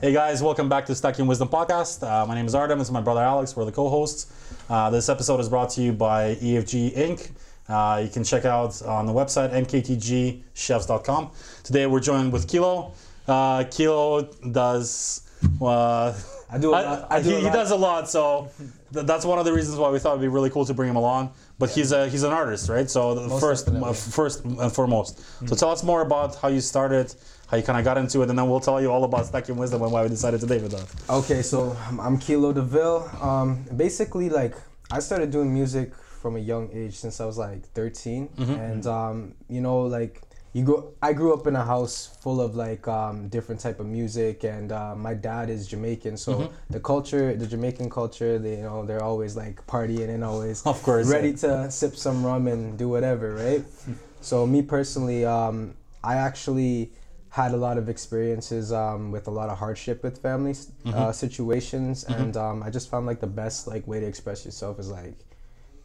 Hey guys, welcome back to Stacking Wisdom Podcast. Uh, my name is Artem. This is my brother Alex. We're the co-hosts. Uh, this episode is brought to you by EFG Inc. Uh, you can check out on the website mktgchefs.com. Today we're joined with Keelo. Uh, Keelo does. Uh, I do a lot- I do he, he does a lot, so th- that's one of the reasons why we thought it'd be really cool to bring him along. But he's a he's an artist, right? So the first uh, first and foremost. So tell us more about how you started, how you kind of got into it, and then we'll tell you all about Stacking Wisdom and why we decided to date with that. Okay, so I'm- Keelo D'Ville. Um, basically, like I started doing music from a young age since I was like 13, and um, you know, like you go. I grew up in a house full of like um, different type of music, and uh, my dad is Jamaican, so the culture, the Jamaican culture, they you know they're always like partying and always Of course, ready yeah. to sip some rum and do whatever, right? so me personally, um, I actually had a lot of experiences um, with a lot of hardship with family s- uh, situations, and um, I just found like the best like way to express yourself is like,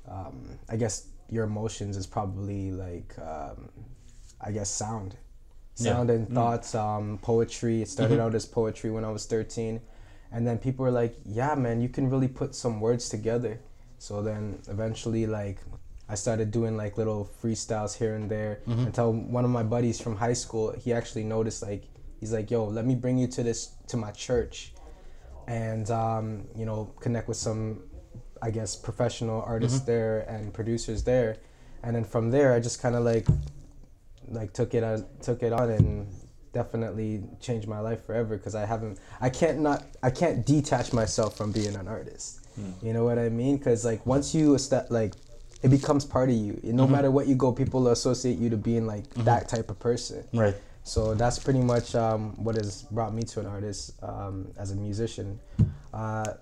um, I guess your emotions is probably like, um, I guess sound, Yeah. sound and thoughts, um, poetry. It started out as poetry when I was thirteen, and then people were like, "Yeah, man, you can really put some words together." So then eventually, like, I started doing like little freestyles here and there mm-hmm. until one of my buddies from high school, he actually noticed like, he's like, "Yo, let me bring you to this to my church, and um, you know, connect with some, I guess, professional artists mm-hmm. there and producers there." And then from there, I just kind of like like took it on took it on and definitely changed my life forever because I haven't I can't not I can't detach myself from being an artist. Hmm. You know what I mean? Because like once you esta- like it becomes part of you. No matter what you go, people associate you to being like that type of person. Right. So that's pretty much um, what has brought me to an artist um, as a musician. Uh,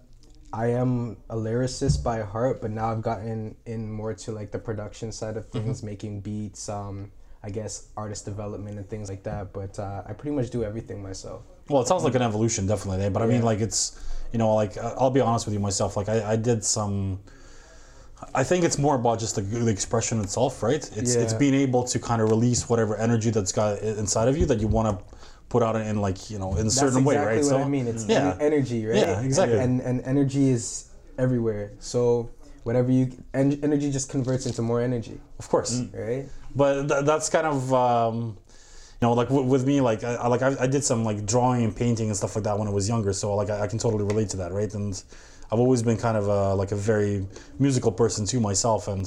I am a lyricist by heart, but now I've gotten in more to like the production side of things, making beats, um, I guess artist development and things like that. But uh, I pretty much do everything myself. Well, it sounds like an evolution, definitely. eh? But I mean, Yeah. like it's, you know, like uh, I'll be honest with you myself. Like I, I did some. I think it's more about just the, the expression itself, right? It's it's being able to kind of release whatever energy that's got inside of you that you want to put out in like you know in a That's certain exactly way, right? what I mean. It's yeah, energy, right? Yeah, exactly. And, and energy is everywhere. So whatever you en- energy just converts into more energy, of course. right? but th- that's kind of um, you know like w- with me like I, I like I, I did some like drawing and painting and stuff like that when I was younger so like I, I can totally relate to that right and I've always been kind of a, like a very musical person too myself and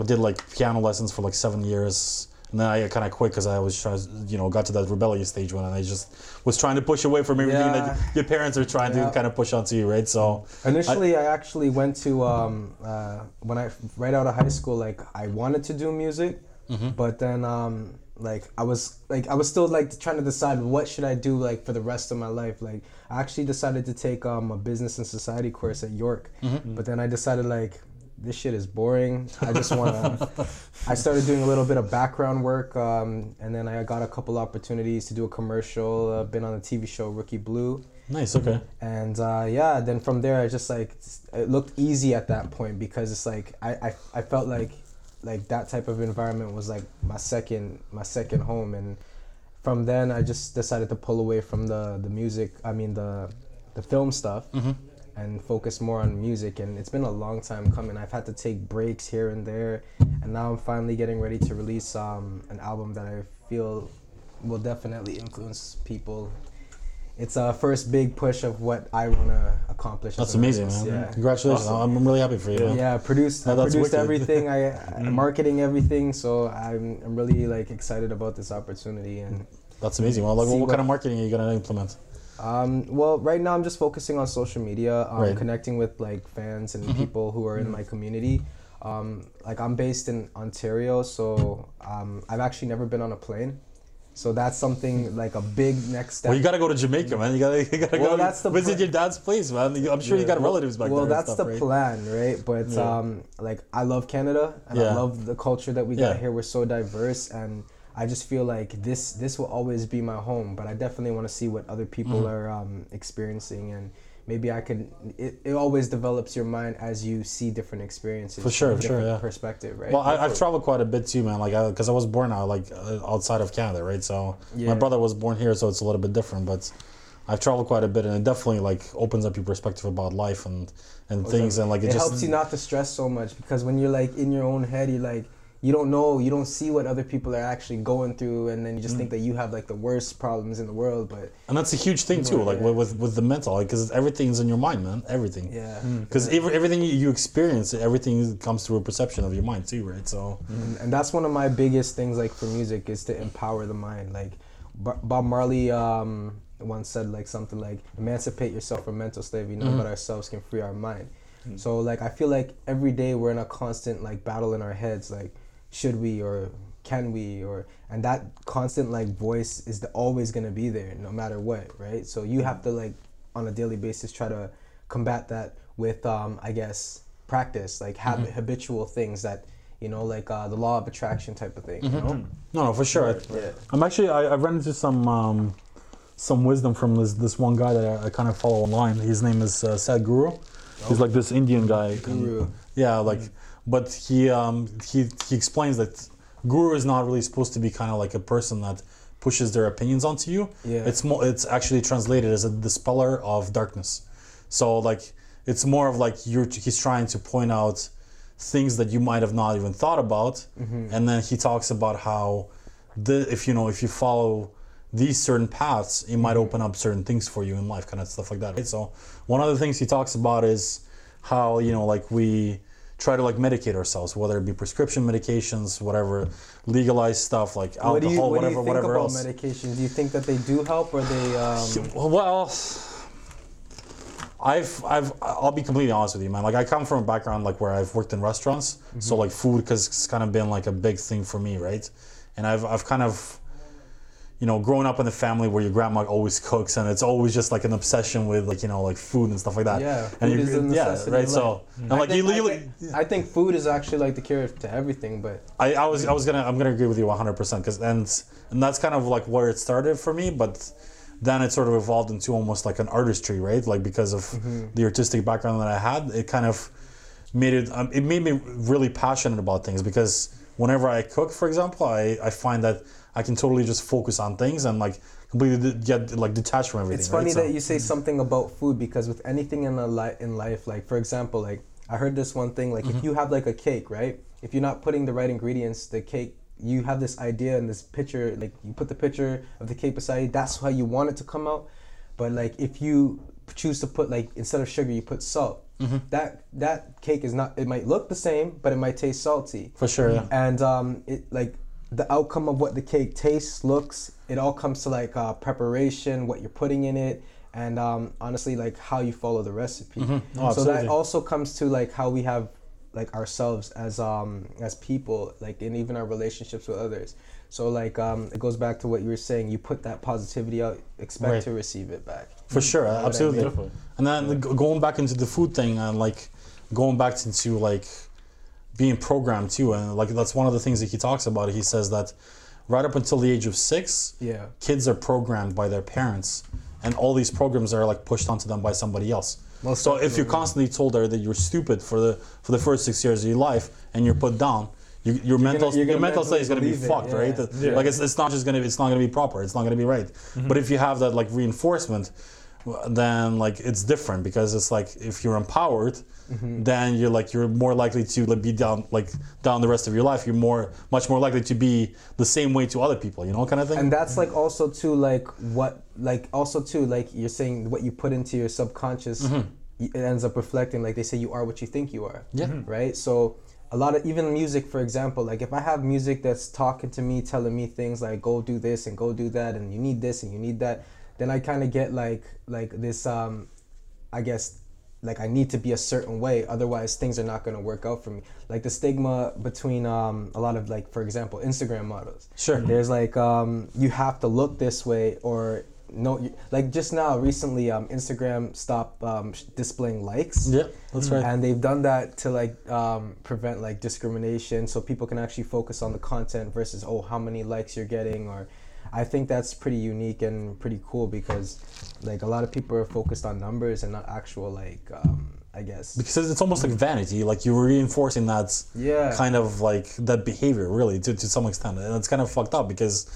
I did like piano lessons for like seven years and then I kind of quit because I was trying you know got to that rebellious stage when I just was trying to push away from everything Yeah. that your parents are trying to kind of push onto you right so Initially, I, actually went to um, uh, when I right out of high school. Like I wanted to do music, Mm-hmm. but then um, like I was like I was still like trying to decide what should I do like for the rest of my life. Like I actually decided to take um, a business and society course at York, Mm-hmm. but then I decided like this shit is boring. I just want to. I started doing a little bit of background work, um, and then I got a couple opportunities to do a commercial. Uh, been on the TV show Rookie Blue nice okay and uh, yeah then from there i just like it looked easy at that point because it's like I, I i felt like like that type of environment was like my second my second home. And from then i just decided to pull away from the the music i mean the the film stuff and focus more on music. And it's been a long time coming. I've had to take breaks here and there. And now i'm finally getting ready to release um, an album that i feel will definitely influence people it's a first big push of what I want to accomplish. that's amazing man Yeah. congratulations I'm, I'm really happy for you man. Yeah, produced, I that's produced wicked. everything. I, I marketing everything. So I'm, I'm really like excited about this opportunity. And that's amazing well like what, what what- kind of marketing are you gonna implement um, well, right now I'm just focusing on social media, um, Right. connecting with like fans and people who are in my community. Um, like I'm based in Ontario, so um, I've actually never been on a plane. So that's something like a big next step. Well, you gotta go to Jamaica, man. You gotta, you gotta Well, go that's the visit pla- your dad's place, man. I'm sure you got relatives back well, there. and that's stuff, the right? plan, right? But Yeah. um, like I love Canada and Yeah. I love the culture that we Yeah. got here. We're so diverse, and I just feel like this this will always be my home. But I definitely want to see what other people Mm-hmm. are um, experiencing, and maybe I can. It, it always develops your mind as you see different experiences. For sure, from for sure, yeah. Perspective, right? Well, I, I've traveled quite a bit too, man. Like, because I, was born out, like uh, outside of Canada, right? So my brother was born here, so it's a little bit different. But I've traveled quite a bit, and it definitely like opens up your perspective about life and and things, and like it, it just helps you not to stress so much because when you're like in your own head, you're like you don't know, you don't see what other people are actually going through, and then you just Mm. think that you have like the worst problems in the world. But and that's a huge thing too, like Yeah. with with, with the mental, like because everything's in your mind, man, everything. yeah, mm. Mm. Because everything you you experience, everything comes through a perception of your mind too, right? So and, and that's one of my biggest things like for music is to empower the mind. Like Bob Marley um, once said like something like emancipate yourself from mental slavery. None but mm-hmm. ourselves can free our mind. Mm. So like I feel like every day we're in a constant like battle in our heads. Like should we or can we or and that constant like voice is the, always gonna be there no matter what, right? So you have to like on a daily basis try to combat that with um, I guess practice like habit habitual things that you know like uh, the law of attraction type of thing. You know? no, no, for sure. I'm actually I, I've run into some um, some wisdom from this this one guy that I, I kind of follow online. His name is uh, Sadhguru. He's like this Indian guy. and- Guru. yeah, like, but he um, he he explains that guru is not really supposed to be kind of like a person that pushes their opinions onto you. Yeah. It's more it's actually translated as a dispeller of darkness. So like it's more of like you're he's trying to point out things that you might have not even thought about, and then he talks about how the if you know if you follow these certain paths, it might open up certain things for you in life, kind of stuff like that. Right? So one of the things he talks about is how you know like we try to like medicate ourselves, whether it be prescription medications, whatever, legalized stuff like alcohol, What do you, what whatever, do you think whatever about else. medications? Do you think that they do help or they? Um, Well, I've I've I'll be completely honest with you, man. Like I come from a background like where I've worked in restaurants, so like food because it's kind of been like a big thing for me, right? And I've I've kind of you know, growing up in a family where your grandma always cooks and it's always just like an obsession with like, you know, like food and stuff like that. Yeah, and food you- necessity right. So and I like think, you, I, think, I think food is actually like the cure to everything, but I, I was I was gonna I'm gonna agree with you 100 percent because and and that's kind of like where it started for me, but then it sort of evolved into almost like an artistry, right? Like because of the artistic background that I had, it kind of made it um, it made me really passionate about things because whenever I cook, for example, I I find that I can totally just focus on things and like completely get like detached from everything. It's right? funny So- that you say something about food because with anything in a li- in life, like for example, like I heard this one thing, like Mm-hmm. if you have like a cake, right? If you're not putting the right ingredients, the cake, you have this idea and this picture, like you put the picture of the cake beside you, that's how you want it to come out. But like if you choose to put like instead of sugar, you put salt. Mm-hmm. That that cake is not. It might look the same, but it might taste salty. For sure, yeah. And um, it like the outcome of what the cake tastes, looks, it all comes to like uh, preparation, what you're putting in it, and um, honestly, like how you follow the recipe. Oh, so absolutely. that also comes to like how we have like ourselves as um as people, like and even our relationships with others. So like um, it goes back to what you were saying. You put that positivity out, expect Right. to receive it back. For sure, I absolutely. mean? And then like, going back into the food thing and like going back into like being programmed too, and like that's one of the things that he talks about. He says that right up until the age of six, Yeah. kids are programmed by their parents, and all these programs are like pushed onto them by somebody else. Most so if you're constantly told there that you're stupid for the for the first six years of your life, and you're put down. You, your mental you're your gonna mental state is going to be fucked, it, right? yeah. Like it's, it's not just going to be, it's not going to be proper. It's not going to be right. Mm-hmm. But if you have that like reinforcement, then like it's different because it's like if you're empowered, Mm-hmm. then you're like you're more likely to like, be down like down the rest of your life. You're more much more likely to be the same way to other people. You know, kind of thing. and that's like also too like what like also too like you're saying what you put into your subconscious Mm-hmm. it ends up reflecting like they say you are what you think you are Yeah. right so a lot of even music for example like if i have music that's talking to me telling me things like go do this and go do that and you need this and you need that then i kind of get like like this um i guess like I need to be a certain way, otherwise things are not going to work out for me. Like the stigma between um, a lot of like, for example, Instagram models. Sure. There's like um, you have to look this way or no. Like just now, recently, um, Instagram stopped um, displaying likes. yeah, that's right. And they've done that to like um, prevent like discrimination, so people can actually focus on the content versus oh how many likes you're getting. Or I think that's pretty unique and pretty cool because like a lot of people are focused on numbers and not actual like um, I guess because it's almost like vanity like you're reinforcing that Yeah. kind of like that behavior really to, to some extent and it's kind of fucked up because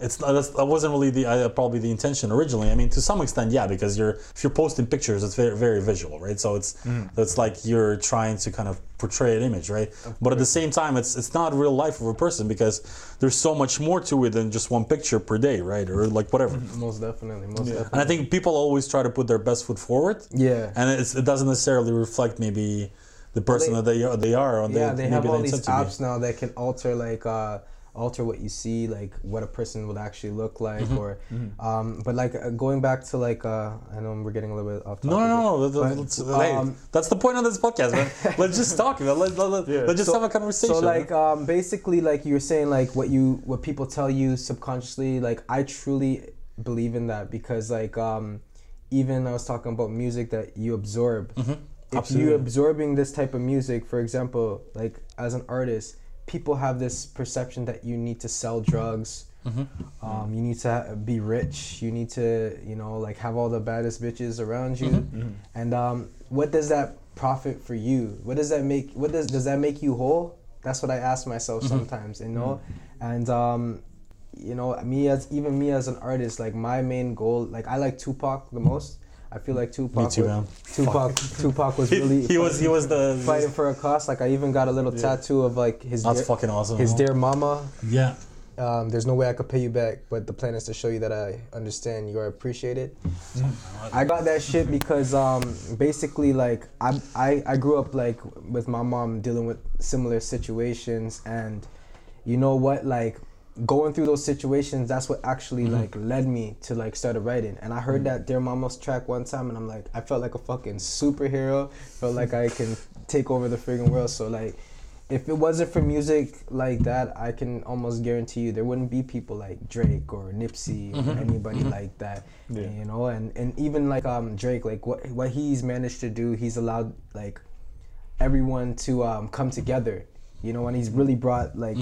it's not, that's, that wasn't really the uh, probably the intention originally. I mean, to some extent, yeah, because you're if you're posting pictures, it's very very visual, right? So it's it's like you're trying to kind of portray an image, right? But at the same time, it's it's not real life of a person because there's so much more to it than just one picture per day, right? Or like whatever. Most definitely, most And definitely. I think people always try to put their best foot forward, Yeah. and it's, it doesn't necessarily reflect maybe the person they- that they are, they are or yeah, they maybe have all these apps now that can alter like uh, alter what you see, like what a person would actually look like, Mm-hmm. or um, but like uh, going back to like uh, I know we're getting a little bit off. No, topic no, no, no. But, Let's, hey, um, that's the point of this podcast, man. Let's just talk, man. Let, let, let, Yeah. let's just so- have a conversation. So man. like um, basically like you're saying like what you what people tell you subconsciously like I truly believe in that because like um, even I was talking about music that you absorb. If Mm-hmm. Absolutely. you absorbing this type of music, for example, like as an artist, people have this perception that you need to sell drugs. Mm-hmm. Um, you need to be rich. You need to, you know, like have all the baddest bitches around you. Mm-hmm. And um, what does that profit for you? What does that make? What does does that make you whole? That's what I ask myself Mm-hmm. sometimes, you know. And um, you know, me as even me as an artist, like my main goal, like I like Tupac the most. I feel like Tupac. Me too, was, man. Tupac. Tupac was really. he was he was the fighting for a cause. Like I even got a little tattoo of like his That's dear, fucking awesome. his man. dear mama. Yeah. Um, there's no way I could pay you back, but the plan is to show you that I understand you are appreciated. I got that shit because um, basically like I, I I grew up like with my mom dealing with similar situations and you know what like going through those situations that's what actually mm-hmm. like led me to like started writing. And I heard mm-hmm. that Dear Mama's track one time and I'm like I felt like a fucking superhero. Felt like I can take over the friggin' world. So like if it wasn't for music like that, I can almost guarantee you there wouldn't be people like Drake or Nipsey or mm-hmm. anybody like that. Yeah. You know, and, and even like um Drake, like what what he's managed to do, he's allowed like everyone to um come together. You know, and he's really brought like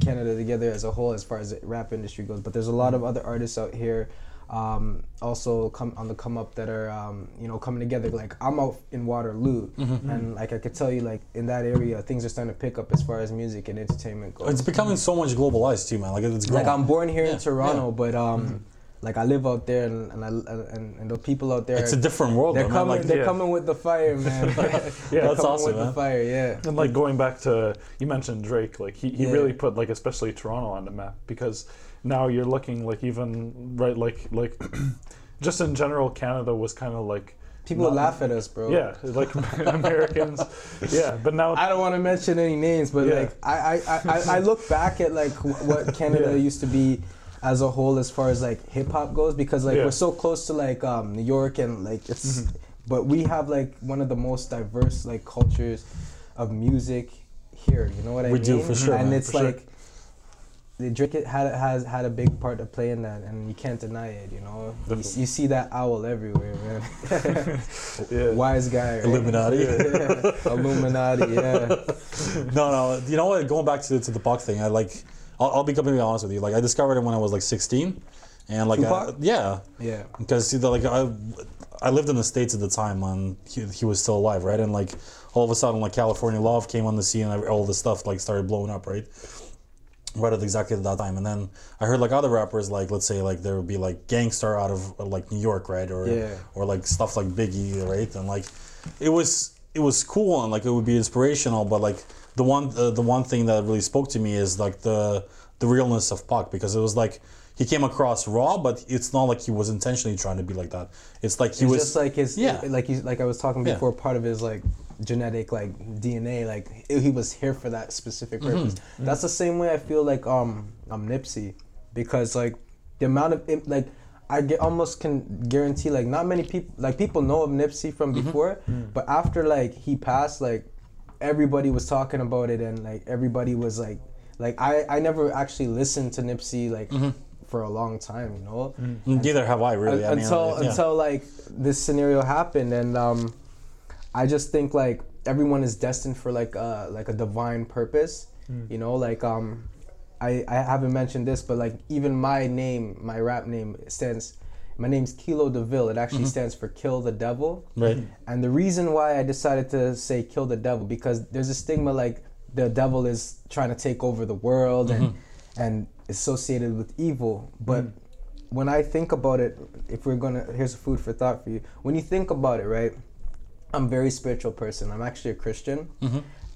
Canada together as a whole as far as the rap industry goes. But there's a lot of other artists out here um, also come on the come up that are um, you know coming together. Like I'm out in Waterloo, and like I could tell you, like in that area, things are starting to pick up as far as music and entertainment goes. It's becoming so much globalized too, man. Like it's growing. like I'm born here Yeah, in Toronto, yeah. but um, like I live out there, and and, I, and, and the people out there, It's a different world, they're though, coming, Like, they're Yeah. coming with the fire, man. Yeah, They're that's coming awesome, with man. the fire, yeah. And like going back to you mentioned Drake, like he, he Yeah. really put like especially Toronto on the map because now you're looking like even right like like just in general Canada was kind of like People not- laugh at us, bro. yeah like Americans yeah but now I don't want to mention any names, but Yeah. like I, I, I, I- I look back at like what Canada Yeah. used to be as a whole as far as like hip hop goes because like Yeah. we're so close to like um, New York and like it's Mm-hmm. but we have like one of the most diverse like cultures of music here. You know what I mean? We do, for sure, And man, it's for sure. like. The Drake it had has had a big part to play in that, and you can't deny it. You know, you, you see that owl everywhere, man. yeah Wise guy, right? Illuminati. Yeah. Illuminati, yeah. no, no. You know what? Going back to to the Pac thing, I like. I'll, I'll be completely honest with you. Like I discovered it when I was like 16, and like I, yeah, Yeah. because like I, I lived in the states at the time when he, he was still alive, right? And like all of a sudden, like California Love came on the scene, and all this stuff like started blowing up, right? Right at exactly that time, and then I heard like other rappers, like let's say like there would be like Gang Starr out of like New York, right, or Yeah. or like stuff like Biggie, right, and like it was it was cool and like it would be inspirational, but like the one uh, the one thing that really spoke to me is like the the realness of Pac because it was like he came across raw, but it's not like he was intentionally trying to be like that. It's like he It's was just like his yeah. like he's like I was talking Yeah. before part of his like genetic like DNA like he was here for that specific Mm-hmm. purpose. That's the same way I feel like um I'm Nipsey because like the amount of like I get almost can guarantee like not many people like people know of Nipsey from Mm-hmm. before Mm. but after like he passed like everybody was talking about it and like everybody was like like I I never actually listened to Nipsey like for a long time you know? Neither have I really. I mean, until yeah. until like this scenario happened and um i just think like everyone is destined for like uh like a divine purpose you know? Like um i i haven't mentioned this but like even my name my rap name stands my name's Keelo D'Ville it actually stands for kill the devil Right. and the reason why i decided to say kill the devil because there's a stigma like the devil is trying to take over the world and and associated with evil. But when I think about it, if we're gonna, here's food for thought for you. When you think about it, right? I'm a very spiritual person. I'm actually a Christian.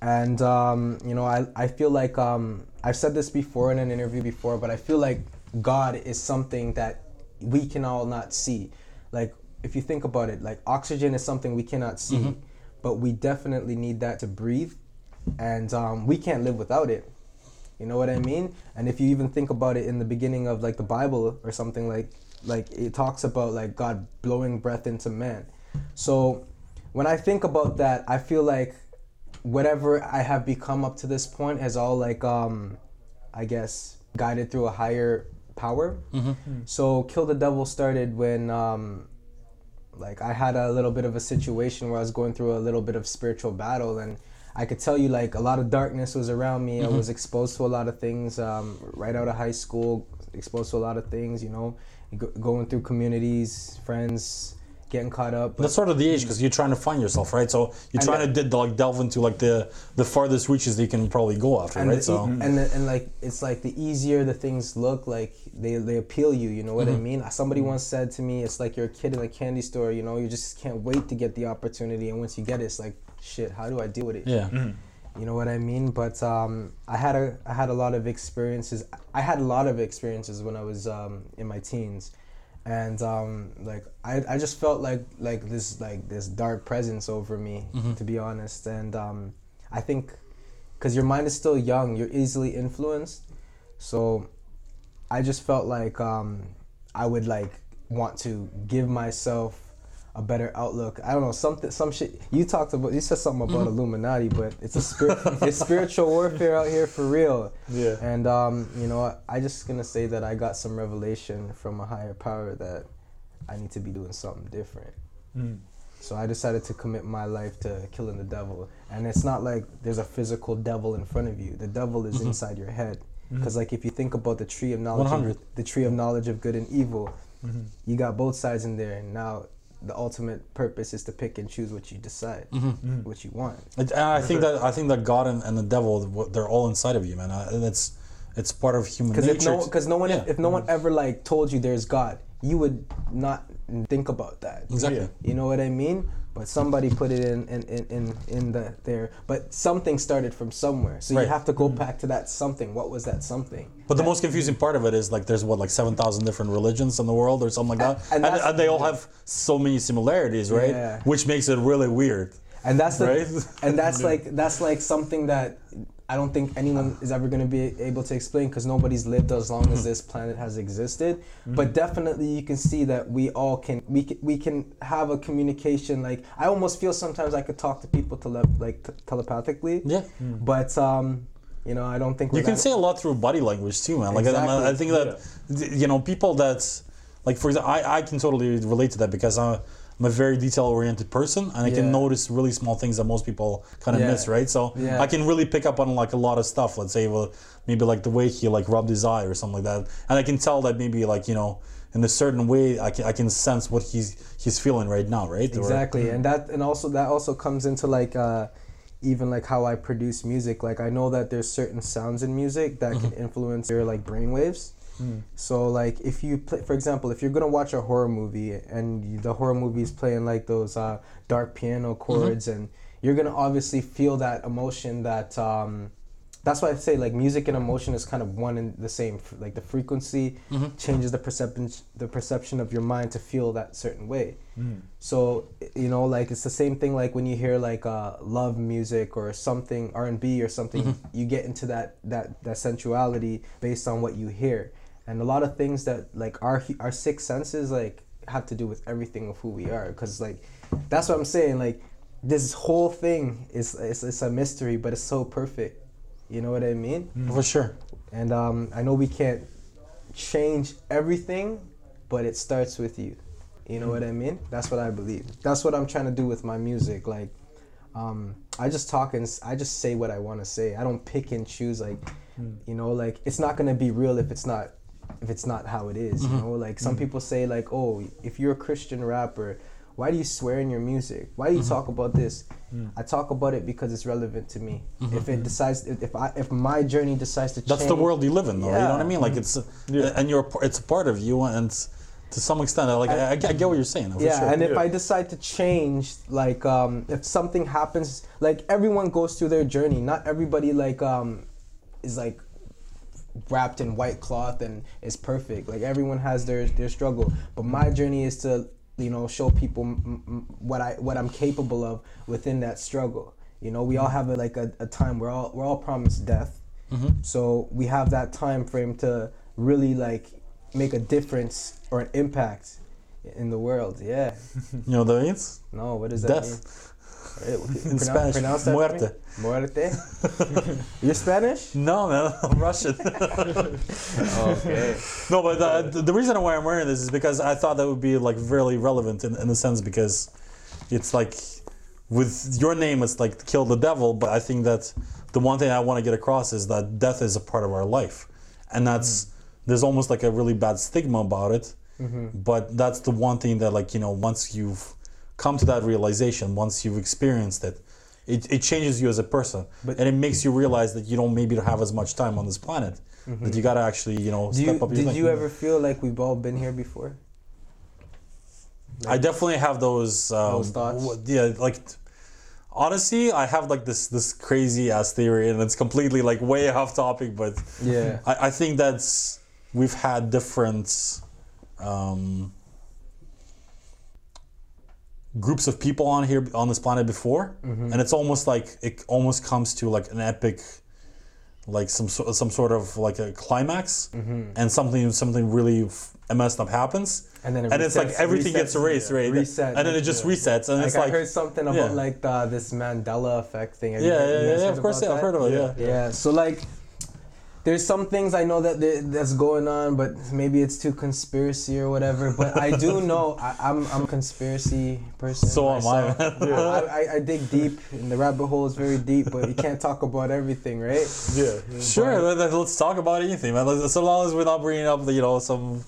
And, um, you know, I, I feel like, um, I've said this before in an interview before, but I feel like God is something that we can all not see. Like, if you think about it, like oxygen is something we cannot see, but we definitely need that to breathe. And um, we can't live without it. You know what I mean? And if you even think about it in the beginning of like the Bible or something like like it talks about like God blowing breath into man. So when I think about that, I feel like whatever I have become up to this point has all like um I guess guided through a higher power. So Kill the Devil started when um like I had a little bit of a situation where I was going through a little bit of spiritual battle and I could tell you like a lot of darkness was around me. I was exposed to a lot of things um, right out of high school, exposed to a lot of things, you know, go- going through communities, friends, getting caught up. But That's sort of the age because you're trying to find yourself, right? So you're And trying to did, like delve into like the the farthest reaches that you can probably go after, and right? the, So and the, and like it's like the easier the things look, like they they appeal you. You know what I mean? Somebody once said to me, "It's like you're a kid in a candy store. You know, you just can't wait to get the opportunity, and once you get it, it's like shit. How do I deal with it? yeah, You know what I mean? But um, I had a I had a lot of experiences. I had a lot of experiences when I was um, in my teens, and um, like I, I just felt like like this like this dark presence over me, to be honest. And um, I think because your mind is still young, you're easily influenced. So I just felt like um, I would like want to give myself a better outlook. I don't know something, some shit. You talked about, you said something about Illuminati, but it's a spirit, it's spiritual warfare out here for real. Yeah. And um, you know, I just gonna say that I got some revelation from a higher power that I need to be doing something different. Mm. So I decided to commit my life to killing the devil. And it's not like there's a physical devil in front of you. The devil is inside your head. Because like if you think about the tree of knowledge, of, the tree of knowledge of good and evil, Mm-hmm. you got both sides in there. And now the ultimate purpose is to pick and choose what you decide, Mm-hmm. what you want. It- and I think that I think that God and, and the devil they're all inside of you, man. Uh, And it's it's part of human Because nature. if no, because no one, Yeah. if no one ever like told you there's God, you would not think about that. exactly. Yeah. You know what I mean? But somebody put it in in, in, in, in the there. But something started from somewhere. So Right. you have to go mm-hmm. back to that something. What was that something? But the most confusing part of it is like there's what like seven thousand different religions in the world or something like that, And- and and, and they all have so many similarities, right? Yeah. Which makes it really weird. And that's the, Right? and that's like that's like something that I don't think anyone is ever going to be able to explain because nobody's lived as long as this planet has existed. Mm-hmm. But definitely, you can see that we all can we can, we can have a communication. Like I almost feel sometimes I could talk to people tele- like t- telepathically. Yeah. Mm. But um, you know, I don't think we're You can that- say a lot through body language too, man. Like I- I, I think that you know people that like for example, I, I can totally relate to that because I'm, I'm a very detail oriented person and I can notice really small things that most people kind of Yeah. miss, right? So Yeah. I can really pick up on like a lot of stuff. Let's say well, maybe like the way he like rubbed his eye or something like that, and I can tell that maybe like you know in a certain way I can I can sense what he's he's feeling right now, right? Or- exactly and that and also that also comes into like uh even like how i produce music like i know that there's certain sounds in music that can influence your like brainwaves so like if you play for example if you're gonna watch a horror movie and the horror movie is playing like those uh, dark piano chords and you're gonna obviously feel that emotion that um, that's why I say like music and emotion is kind of one and the same. Like the frequency changes the perception the perception of your mind to feel that certain way. So you know, like it's the same thing. Like when you hear like uh, love music or something R and B or something, you get into that that that sensuality based on what you hear. And a lot of things that like our our six senses like have to do with everything of who we are. Because like that's what I'm saying. Like this whole thing is it's, it's a mystery, but it's so perfect. You know what I mean? For sure. And um, I know we can't change everything, but it starts with you. You know what I mean? That's what I believe. That's what I'm trying to do with my music. Like, um, I just talk and i just say what I want to say. I don't pick and choose. Like, you know, like it's not gonna be real if it's not if it's not how it is. You mm-hmm. know, like some mm-hmm. people say like, oh, if you're a Christian rapper, why do you swear in your music? Why do you mm-hmm. talk about this? Mm. I talk about it because it's relevant to me. If it decides, if if I, if my journey decides to change, That's the world you live in, though. You know what I mean? Like it's, Yeah. and you're it's a part of you, and to some extent, like I, I, I get what you're saying. Yeah sure. and if Yeah. i decide to change like um if something happens like everyone goes through their journey not everybody like um is like wrapped in white cloth and it's perfect. Like everyone has their their struggle. But my journey is to you know show people m- m- what i what i'm capable of within that struggle. You know we all have a, like a, a time. We're all we're all promised death. Mm-hmm. So we have that time frame to really like make a difference or an impact in the world. Yeah. You know what that means? no, What is that Death. mean? Eh, in Spanish, pronounce that muerte. Muerte. You're Spanish? No, man, I'm Russian. okay. no, but uh, the, the reason why I'm wearing this is because I thought that would be like really relevant in, in a sense because it's like with your name, it's like kill the devil. But I think that the one thing I want to get across is that death is a part of our life, and that's mm-hmm. there's almost like a really bad stigma about it. Mm-hmm. But that's the one thing that like you know once you've come to that realization, once you've experienced it. It, it changes you as a person, But- and it makes you realize that you don't maybe have as much time on this planet. That you gotta actually, you know, Do step you, up your did thing. you ever feel like we've all been here before? I definitely have those. Um, Those thoughts? Yeah, like honestly, I have like this this crazy ass theory, and it's completely like way off topic. But Yeah. I, I think that's we've had different um, groups of people on here on this planet before, Mm-hmm. and it's almost like it almost comes to like an epic. Like some some sort of like a climax, Mm-hmm. and something something really f- messed up happens, And then it and it's like resets- everything gets erased, yeah. right? Reset, and then it just yeah. resets, and Like, it's I like heard something about yeah. like the, this Mandela effect thing. Have yeah you, yeah, you yeah, yeah of course yeah, i've heard of it, yeah. Yeah. So like, there's some things I know that there- that's going on, but maybe it's too conspiracy or whatever. But I do know I, I'm I'm a conspiracy person. So am I, myself. man. I, I, I dig deep, and the rabbit hole is very deep. But you can't talk about everything, right? Yeah. Sure, let- let- let's talk about anything, man. Let's- So long as we're not bringing up, the, you know, some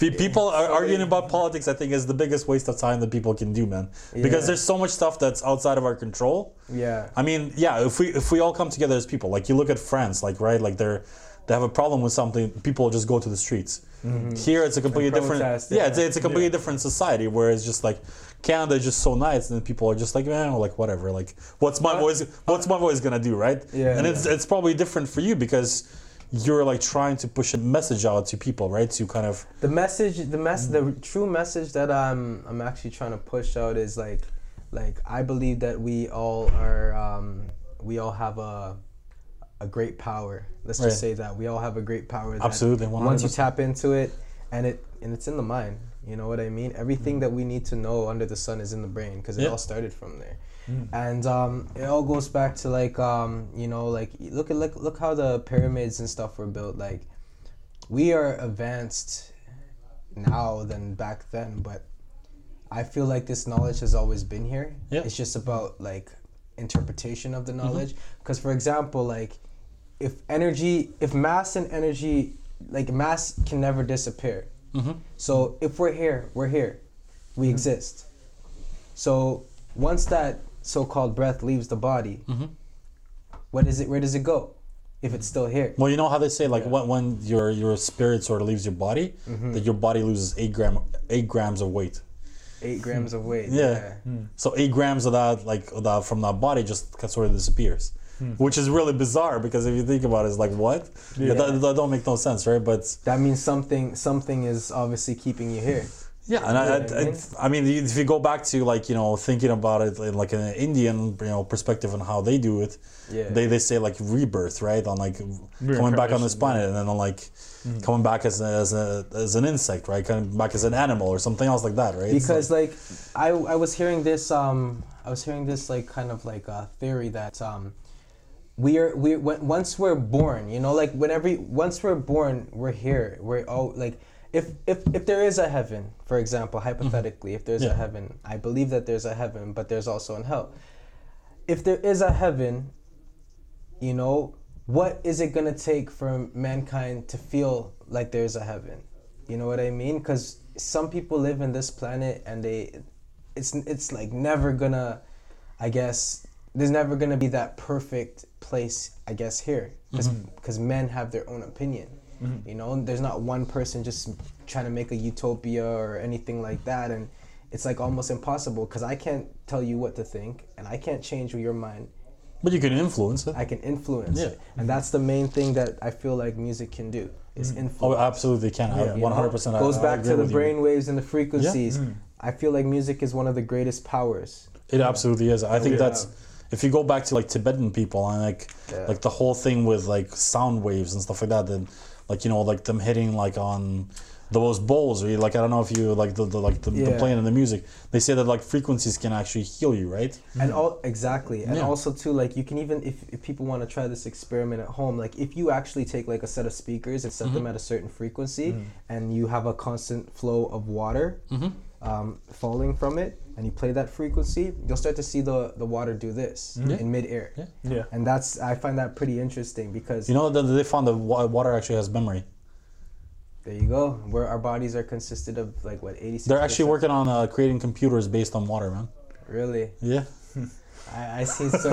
pe- people are arguing about politics. I think is the biggest waste of time that people can do, man. Because Yeah. there's so much stuff that's outside of our control. Yeah. I mean, yeah, if we if we all come together as people, like you look at France, like right, like they're they have a problem with something, people just go to the streets. Here, it's a completely different. protest, yeah, it's, yeah. it's a completely different society where it's just like Canada is just so nice, and then people are just like, eh, man, like whatever. Like, what's my voice? What's my voice gonna do, right? Yeah. And it's it's probably different for you because you're like trying to push a message out to people, right? To kind of The message, the mess, the true message that I'm I'm actually trying to push out is like, like I believe that we all are, um, we all have a, a great power. Let's Right. just say that we all have a great power. That Absolutely, Once you tap into it, and it and it's in the mind. You know what I mean? Everything that we need to know under the sun is in the brain because it Yeah. all started from there. And um, it all goes back to like um, you know like look at look look how the pyramids and stuff were built. Like we are advanced now than back then, but I feel like this knowledge has always been here. Yeah. It's just about like interpretation of the knowledge. Because for example, like if energy, if mass and energy, like mass can never disappear. So if we're here, we're here, we exist. So once that so-called breath leaves the body, mm-hmm. what is it? Where does it go? If it's still here. well, you know how they say like when when your your spirit sort of leaves your body, Mm-hmm. that your body loses eight gram eight grams of weight. Eight grams of weight. Yeah. Hmm. So eight grams of that, like of that from that body, just sort of disappears, hmm. which is really bizarre because if you think about it, it's like what? Yeah. That, that don't make no sense, right? But That means something something is obviously keeping you here. Yeah, and I, Yeah, I. I, mean, if you go back to like you know thinking about it in like an Indian you know perspective on how they do it, Yeah. they they say like rebirth, right? On like coming back on this planet, and then on like coming back as a, as a as an insect, right? Coming back as an animal or something else like that, right? Because like I, I was hearing this um I was hearing this like kind of like a theory that um we are we once we're born you know like whenever once we're born we're here we're all like if if if there is a heaven for example hypothetically if there's Yeah. a heaven I believe that there's a heaven but there's also an hell if there is a heaven you know what is it gonna take for mankind to feel like there's a heaven you know what i mean because some people live in this planet and they it's it's like never gonna, I guess there's never gonna be that perfect place. I guess here because Mm-hmm. men have their own opinion. You know, there's not one person just trying to make a utopia or anything like that, and it's like almost impossible because I can't tell you what to think, and I can't change your mind. But you can influence it. I can influence Yeah. it, and that's the main thing that I feel like music can do is Oh, influence. absolutely can. Yeah. I 100%. I- goes I back agree to the brain waves and the frequencies. Mm. I feel like music is one of the greatest powers. It absolutely is. I think Yeah. that's if you go back to like Tibetan people and like Yeah. like the whole thing with like sound waves and stuff like that, then like you know like them hitting like on those bowls or you- like I don't know if you like the, the like the, the playing in the music. They say that like frequencies can actually heal you, right? And all exactly, and Yeah. also too, like you can even if, if people want to try this experiment at home, like if you actually take like a set of speakers and set Mm-hmm. them at a certain frequency, and you have a constant flow of water Mm-hmm. um, falling from it, and you play that frequency, you'll start to see the the water do this Yeah. in midair. Yeah. Yeah. And that's I find that pretty interesting because You know that they found the water actually has memory. there you go, where our bodies are consisted of like what eighty six. They're actually working on uh, creating computers based on water, man. Really, Yeah. I, I see. So,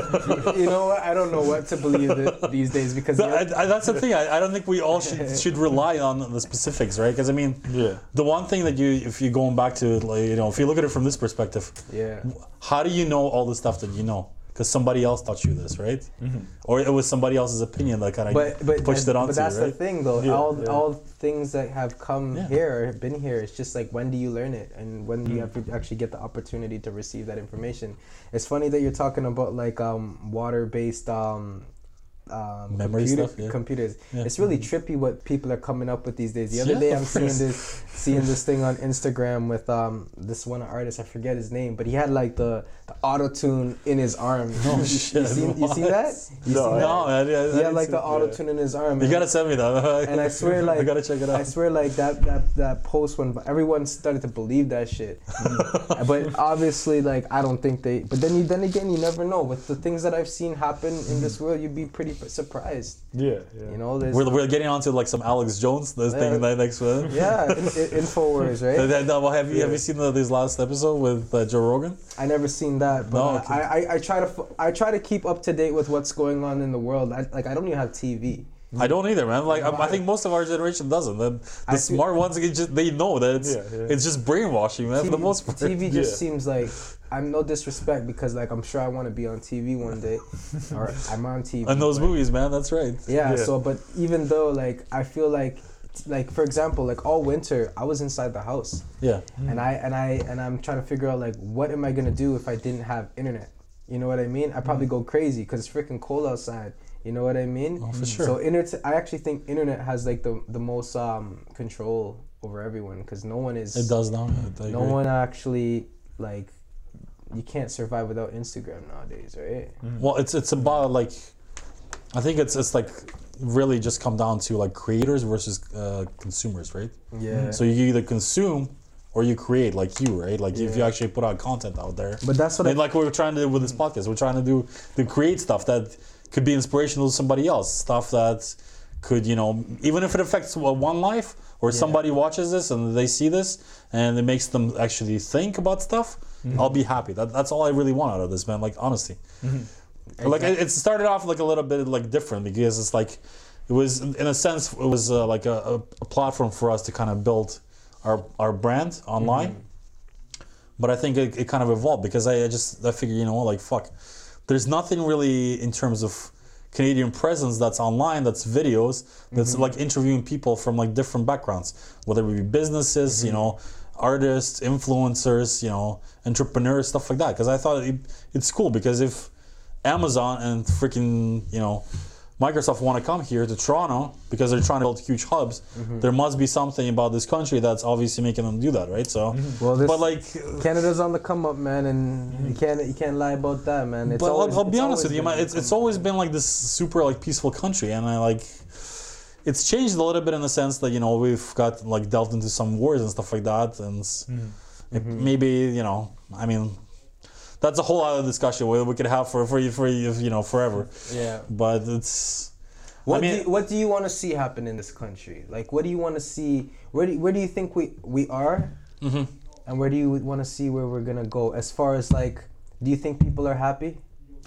you know what? I don't know what to believe these days because I, I, that's the thing. I, I don't think we all should should rely on the specifics, right? Because I mean, Yeah. the one thing that you, if you're going back to, like, you know, if you look at it from this perspective, yeah. how do you know all the stuff that you know? Because somebody else taught you this, right? Or it was somebody else's opinion that kind of But but pushed that- it onto but that's you, right? the thing though. Yeah, all yeah. all things that have come Yeah. here or have been here. It's just like when do you learn it and when Mm. do you have to actually get the opportunity to receive that information. It's funny that you're talking about like um water based um. Um, Memory computer- stuff, yeah. computers. Yeah. It's really trippy what people are coming up with these days. The other Yeah, day, I'm seeing this, seeing this thing on Instagram with um this one artist. I forget his name, but he had like the auto tune in his arm. Oh, you, shit, You seen, you what? that? You No, that? No, man, yeah, He had like the auto tune in his arm. You gotta send me that. and I swear, like I gotta check it out. I swear, like that that that post when everyone started to believe that shit. but obviously, like I don't think they. But then you then again, you never know. With the things that I've seen happen in this world, you'd be pretty surprised. Yeah. Yeah. You know, we're, we're getting onto like some Alex Jones this Yeah. thing that next one. yeah, in, in, Infowars, Uh, right? that- that- well, have you have you seen the, this last episode with uh, Joe Rogan? I never seen that, but No, okay. I, I I try to f- I try to keep up to date with what's going on in the world. I, like I don't even have TV. I don't either, man. Like I, I think most of our generation doesn't. The, I the feel- smart ones, they just they know that it's Yeah, yeah. it's just brainwashing, man. For the TV most part. TV just Yeah. seems like I'm no disrespect because like I'm sure I want to be on TV one day, or I'm on TV. And those but- movies, man. That's right. Yeah, Yeah. So, but even though like I feel like, like for example, like all winter I was inside the house, Yeah. and I and I and I'm trying to figure out like what am I gonna do if I didn't have internet. You know what I mean? I probably mm. go crazy because it's freaking cold outside. You know what I mean? Oh, for mm. sure. So internet, I actually think internet has like the the most um control over everyone because no one is. It does now. I No agree. one actually like. You can't survive without Instagram nowadays, right? Mm. Well, it's it's about like, I think it's it's like really just come down to like creators versus uh, consumers, right? Yeah. So you either consume or you create, like you, right? Like if you actually put out content out there. But that's what I like we're trying to do with this podcast, we're trying to do to create stuff that could be inspirational to somebody else, stuff that could you know even if it affects one life or somebody watches this and they see this and it makes them actually think about stuff. I'll be happy. That, that's all I really want out of this, man. Like honesty. Like it, it started off like a little bit like different because it's like it was in a sense it was uh, like a, a, platform for us to kind of build our our brand online. Mm-hmm. But I think it, it kind of evolved because I, I just I figured you know like fuck, there's nothing really in terms of Canadian presence that's online, that's videos, that's mm-hmm. like interviewing people from like different backgrounds, whether it be businesses, you mm-hmm. know, artists, influencers, you know, entrepreneurs, stuff like that. Because I thought it, it's cool because if Amazon and freaking you know Microsoft want to come here to Toronto because they're trying to build huge hubs, mm-hmm. there must be something about this country that's obviously making them do that, right? So, mm-hmm. Well, this- but like, Canada's on the come up, man, and you can't you can't lie about that, man. It's but always, I'll, I'll be honest with you, man. It's it's always been like this super like peaceful country, and I like. It's changed a little bit in the sense that you know we've got like delved into some wars and stuff like that, and mm-hmm. mm-hmm. maybe you know, I mean, that's a whole other discussion we we could have for for for you know forever. Yeah. But it's. What I mean, do you, what do you want to see happen in this country? Like, what do you want to see? Where do where do you think we we are? Mm-hmm. and where do you want to see where we're gonna go? As far as like, do you think people are happy?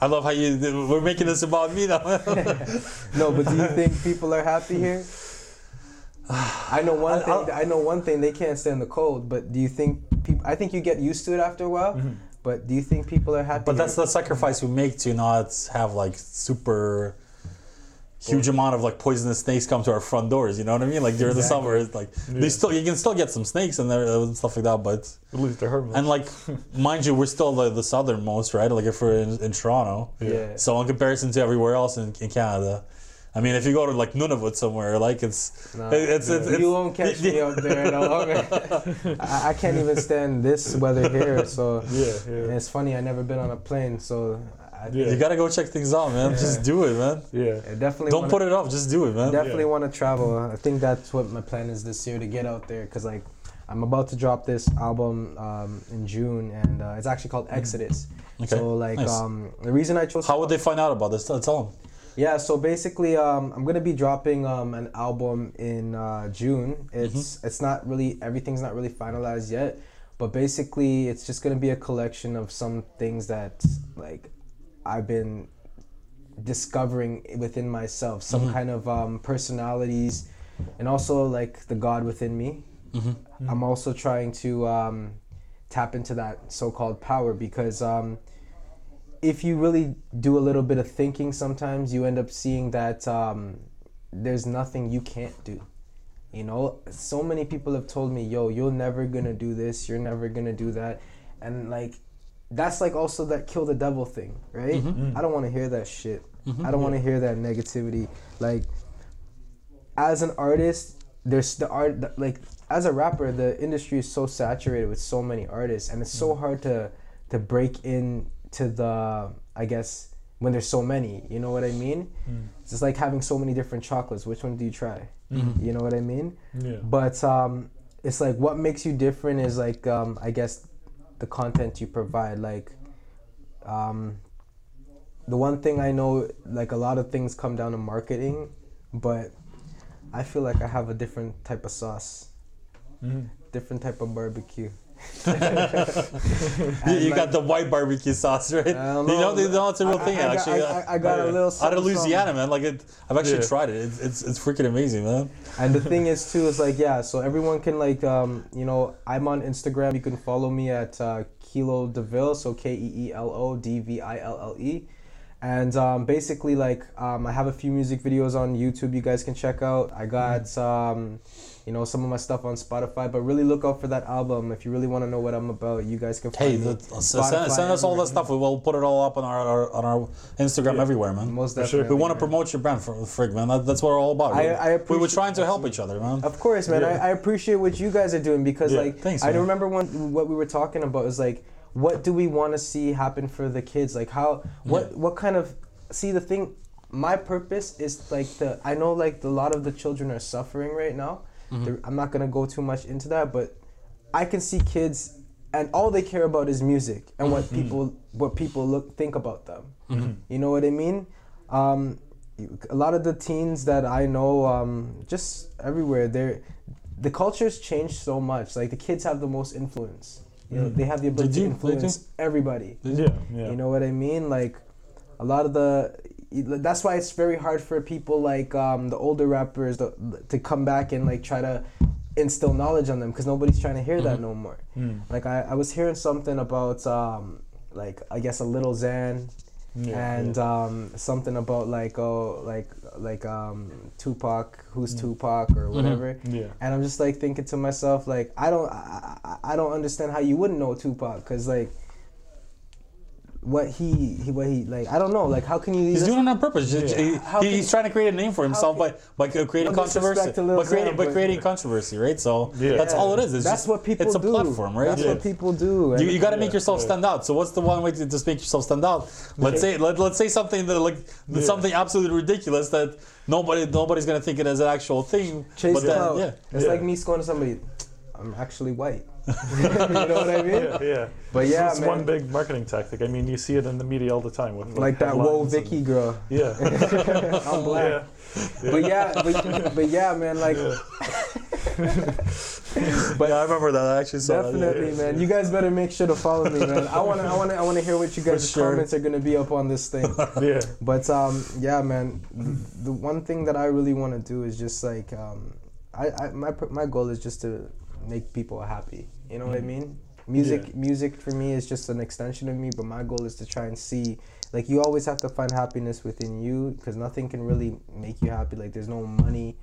I love how you. We're making this about me now. No, but do you think people are happy here? I know one I- thing. I know one thing. They can't stand the cold. But do you think people? I think you get used to it after a while. Mm-hmm. But do you think people are happy? But that's the sacrifice we make to not have like super huge amount of like poisonous snakes come to our front doors. You know what I mean? Like during the summer, it's like Yeah. they still you can still get some snakes and there and stuff like that. But At least they're harmless. and like mind you, we're still the, the southernmost, right? Like if we're in, in Toronto. yeah. So in comparison to everywhere else in, in Canada. I mean, if you go to like Nunavut somewhere, like it's No. it's, it's, it's you won't catch me up there no longer. I, I can't even stand this weather here. So yeah, yeah, it's funny. I never been on a plane, so I Yeah. You gotta go check things out, man. Just do it, man. yeah. I definitely Don't wanna, put it off. Just do it, man. definitely Yeah. want to travel. I think that's what my plan is this year to get out there because like I'm about to drop this album um, in June and uh, it's actually called Exodus. Mm. Okay, So like nice. um, the reason I chose How would they find out about this? Tell them. Yeah, so basically, um, I'm gonna be dropping um, an album in uh, June. It's it's not really everything's not really finalized yet, but basically, it's just gonna be a collection of some things that like I've been discovering within myself, some kind of um, personalities, and also like the God within me. I'm also trying to um, tap into that so-called power because. If you really do a little bit of thinking sometimes you end up seeing that um, there's nothing you can't do. You know so many people have told me yo you're never gonna do this you're never gonna do that. And like that's like also that kill the devil thing right? Mm-hmm. Mm. I don't want to hear that shit. Mm-hmm. I don't want to hear that negativity. Like as an artist there's the art the- like as a rapper the industry is so saturated with so many artists and it's so mm. hard to to break in to the i guess when there's so many you know what i mean? It's just like having so many different chocolates. Which one do you try? You know what i mean? Yeah. but um it's like what makes you different is like um i guess the content you provide. Like um the one thing i know like a lot of things come down to marketing but i feel like i have a different type of sauce. Mhm. different type of barbecue You, you like, got the white barbecue sauce, right? Don't You know, they know it's a real I- thing. I, I actually, I, I, I got a little out of Louisiana, man. Like it, I've actually Yeah. tried it. It's, it's it's freaking amazing, man. And the thing is too is like yeah, so everyone can like um you know I'm on Instagram. You can follow me at uh, Keelo D'Ville, so K E E L O D V I L L E, and um, basically like um, I have a few music videos on YouTube you guys can check out. I got um you know some of my stuff on Spotify, but really look out for that album if you really want to know what I'm about. You guys can Hey, find me. the, send, send us all that stuff. We will put it all up on our, our on our Instagram Yeah. everywhere, man. Most For sure. definitely. We want to promote your brand, for frig, man. That, that's what we're all about. I- We- I we were trying to help each other, man. Of course, man. Yeah. I, I appreciate what you guys are doing because, Yeah. like, Thanks, I man. remember when what we were talking about was like, what do we want to see happen for the kids? Like, how, what, Yeah. what kind of? See, the thing, my purpose is like the. I know like a lot of the children are suffering right now. Mm-hmm. I'm not gonna go too much into that, but I can see kids, and all they care about is music and what Mm-hmm. people what people look think about them. You know what I mean? Um, a lot of the teens that I know, um, just everywhere, they're the culture's changed so much. Like the kids have the most influence. You know, they have the ability do, to influence everybody. Yeah, yeah. You know what I mean? Like a lot of the. That's why it's very hard for people like um, the older rappers to, to come back and like try to instill knowledge on them because nobody's trying to hear that no more. Mm. Like I, I was hearing something about um, like I guess a Lil Xan Yeah, and yeah. um, something about like oh like like um, Tupac, who's Mm. Tupac or whatever. yeah. And I'm just like thinking to myself like I don't I, I, I don't understand how you wouldn't know Tupac because like what he, he what he like I don't know like how can you He's doing it on purpose. Yeah. He- How he- can- he's trying to create a name for himself by by creating controversy, disrespect to Lil by creating but- creating controversy, right? So Yeah. that's all it is. It's that's just, what people It's a do. platform, right? That's Yeah. what people do. You, you got to make yourself yeah. stand out. So what's the one way to just make yourself stand out? Let's say let, let's say something that like Yeah. something absolutely ridiculous that nobody nobody's gonna think it as an actual thing. chase but then, clout. yeah. It's Yeah. like me going to somebody. I'm actually white. you know what I mean? yeah, yeah. But yeah, it's man. one big marketing tactic. I mean, you see it in the media all the time with Like that whoa headlines and- Vicky girl. Yeah, I'm black. yeah. But yeah, but, but yeah, man. Like but yeah, I remember that. I actually saw Definitely, that. yeah. man. You guys better make sure to follow me, man. I wanna, I wanna, I wanna hear what you guys' sure. comments are gonna be up on this thing. yeah. But um, yeah, man. The one thing that I really want to do is just like um, I, I my my goal is just to make people happy. You know what I mean? Music, Yeah. music for me is just an extension of me. But my goal is to try and see, like, you always have to find happiness within you because nothing can really make you happy. Like, there's no money,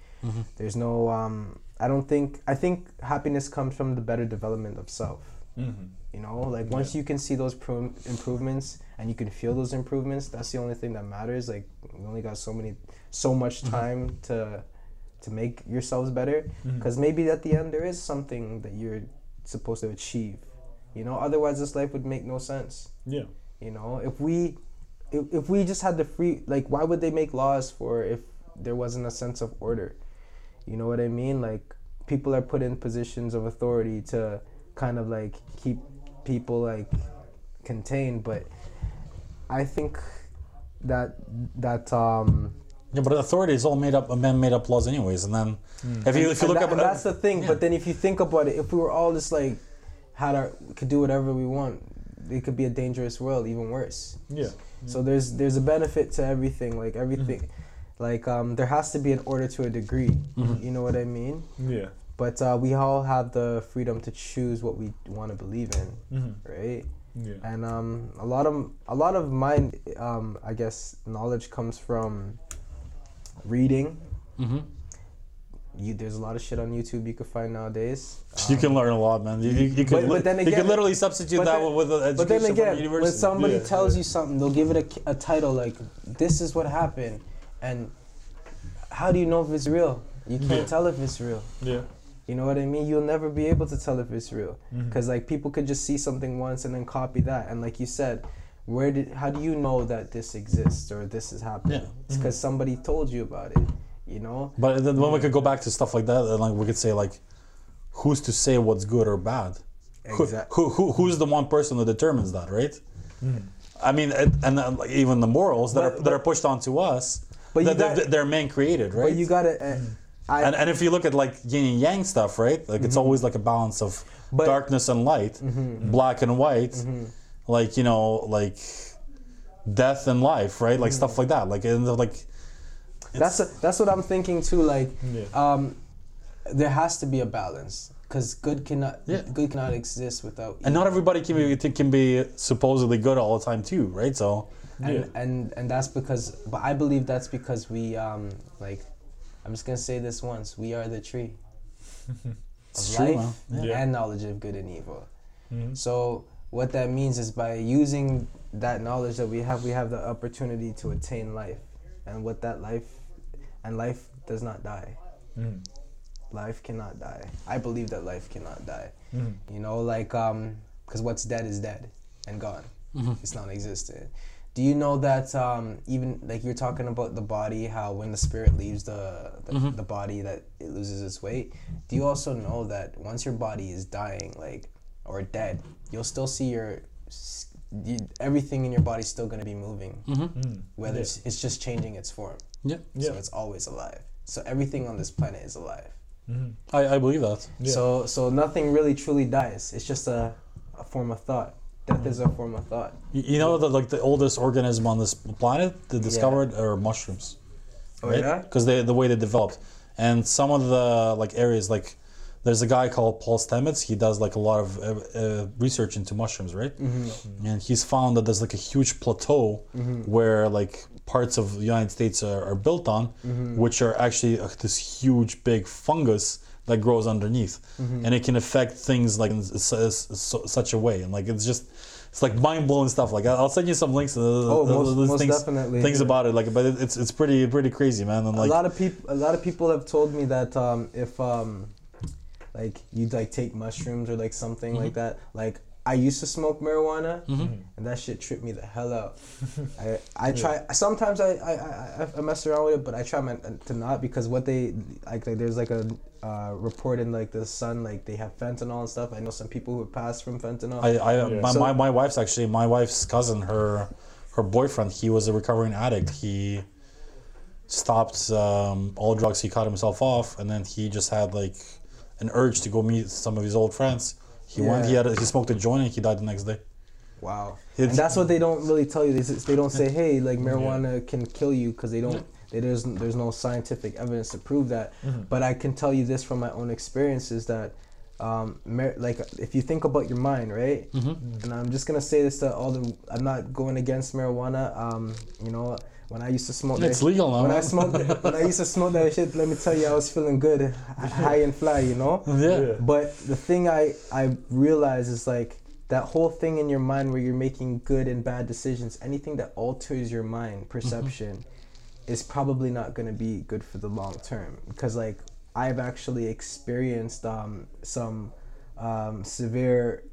there's no. Um, I don't think. I think happiness comes from the better development of self. Mm-hmm. You know, like once you can see those pro- improvements and you can feel those improvements, that's the only thing that matters. Like we only got so many, so much time to, to make yourselves better. Because maybe at the end there is something that you're supposed to achieve. You know, otherwise this life would make no sense. Yeah. You know, if we, if, if we just had the free, like, why would they make laws for if there wasn't a sense of order? You know what I mean? Like, people are put in positions of authority to kind of like keep people like contained, but I think that that um Yeah, but authority is all made up, men made up laws, anyways. And then if you if you and look that- up, and that's the thing. yeah. But then if you think about it, if we were all just like had our could do whatever we want, it could be a dangerous world, even worse. Yeah. So there's there's a benefit to everything. Like everything, like um, there has to be an order to a degree. You know what I mean? Yeah. But uh, we all have the freedom to choose what we want to believe in, Mm-hmm. right? Yeah. And um, a lot of a lot of my um, I guess knowledge comes from reading. Mhm. You, there's a lot of shit on YouTube you could find nowadays. you Um, can learn a lot, man. You, you, you could But- but li- then you could literally substitute but that then- with, with an But then education from again, university. when somebody Yeah, tells yeah. you something, they'll give it a, a title like, "This is what happened," and how do you know if it's real? You can't Yeah. tell if it's real. Yeah. You know what I mean? You'll never be able to tell if it's real because like people could just see something once and then copy that, and like you said, where did how do you know that this exists or this is happening? Yeah. It's because somebody told you about it. You know? But then when we could go back to stuff like that, and like we could say like, who's to say what's good or bad? Who- Who, who, who's the one person that determines that, right? Mm-hmm. I mean, and, and uh, like, even the morals that But- are that but- are pushed onto us, But that, got- they're man created, right? But you gotta. Uh, I, and, and if you look at like yin and yang stuff, right? Like it's always like a balance of But- darkness and light, black and white, like you know, like death and life, right? Like stuff like that. Like and like that's a, that's what I'm thinking too. Like, Yeah. um, there has to be a balance because good cannot Yeah. good cannot exist without. and not everybody can be can be supposedly good all the time too, right? So and, Yeah. and and that's because but i believe that's because we um like i'm just gonna say this once we are the tree of true, life man. Yeah. And knowledge of good and evil Mhm. so what that means is by using that knowledge that we have we have the opportunity to attain life. And what that life and life does not die. Mhm. life cannot die. I believe that life cannot die. Mhm. you know like um because what's dead is dead and gone. It's non-existent. Do you know that um even like you're talking about the body how when the spirit leaves the the, the body that it loses its weight. Do you also know that once your body is dying like or dead you'll still see your you, everything in your body's still going to be moving Mhm. whether Yeah. it's, it's just changing its form yeah, so it's always alive so everything on this planet is alive Mhm. I, I believe that. Yeah. so so nothing really truly dies. It's just a, a form of thought. Death is a form of thought. You you know that like the oldest organism on this planet they discovered are mushrooms, Oh right? yeah. Because they the way they developed, and some of the like areas like there's a guy called Paul Stamets. He does like a lot of uh, uh, research into mushrooms, right? Mm-hmm. And he's found that there's like a huge plateau where like parts of the United States are, are built on, Mm-hmm. which are actually uh, this huge big fungus that grows underneath, Mm-hmm. and it can affect things like in such a way, and like it's just. It's like mind blowing stuff. Like I'll send you some links. To Oh, most- most things, definitely. Things about it, like, but it, it's it's pretty pretty crazy, man. And like, a lot of people, a lot of people have told me that um, if um, like you'd like take mushrooms or like something like that, like. I used to smoke marijuana, and that shit tripped me the hell out. I, I try sometimes I, I, I, I mess around with it, but I try my, to not because what they like, like there's like a uh, report in like the Sun, like they have fentanyl and stuff. I know some people who have passed from fentanyl. I, I Yeah. my, So- my, my wife's actually my wife's cousin her her boyfriend he was a recovering addict he stopped um, all drugs he cut himself off and then he just had like an urge to go meet some of his old friends. He went. He had. A, he smoked a joint and he died the next day. Wow. It's- and that's what they don't really tell you. They, they don't say, "Hey, like marijuana can kill you," because they don't. They, there's there's no scientific evidence to prove that. Mm-hmm. But I can tell you this from my own experiences that, um, mar- like if you think about your mind, right? And I'm just gonna say this to all the. I'm not going against marijuana. Um, you know, when I used to smoke, It's that- legal now. When I man. smoked, when I used to smoke that shit, let me tell you, I was feeling good, high and fly. You know. yeah. Yeah. But the thing I I realize is like that whole thing in your mind where you're making good and bad decisions, anything that alters your mind perception is probably not going to be good for the long term because like I've actually experienced um, some um, severe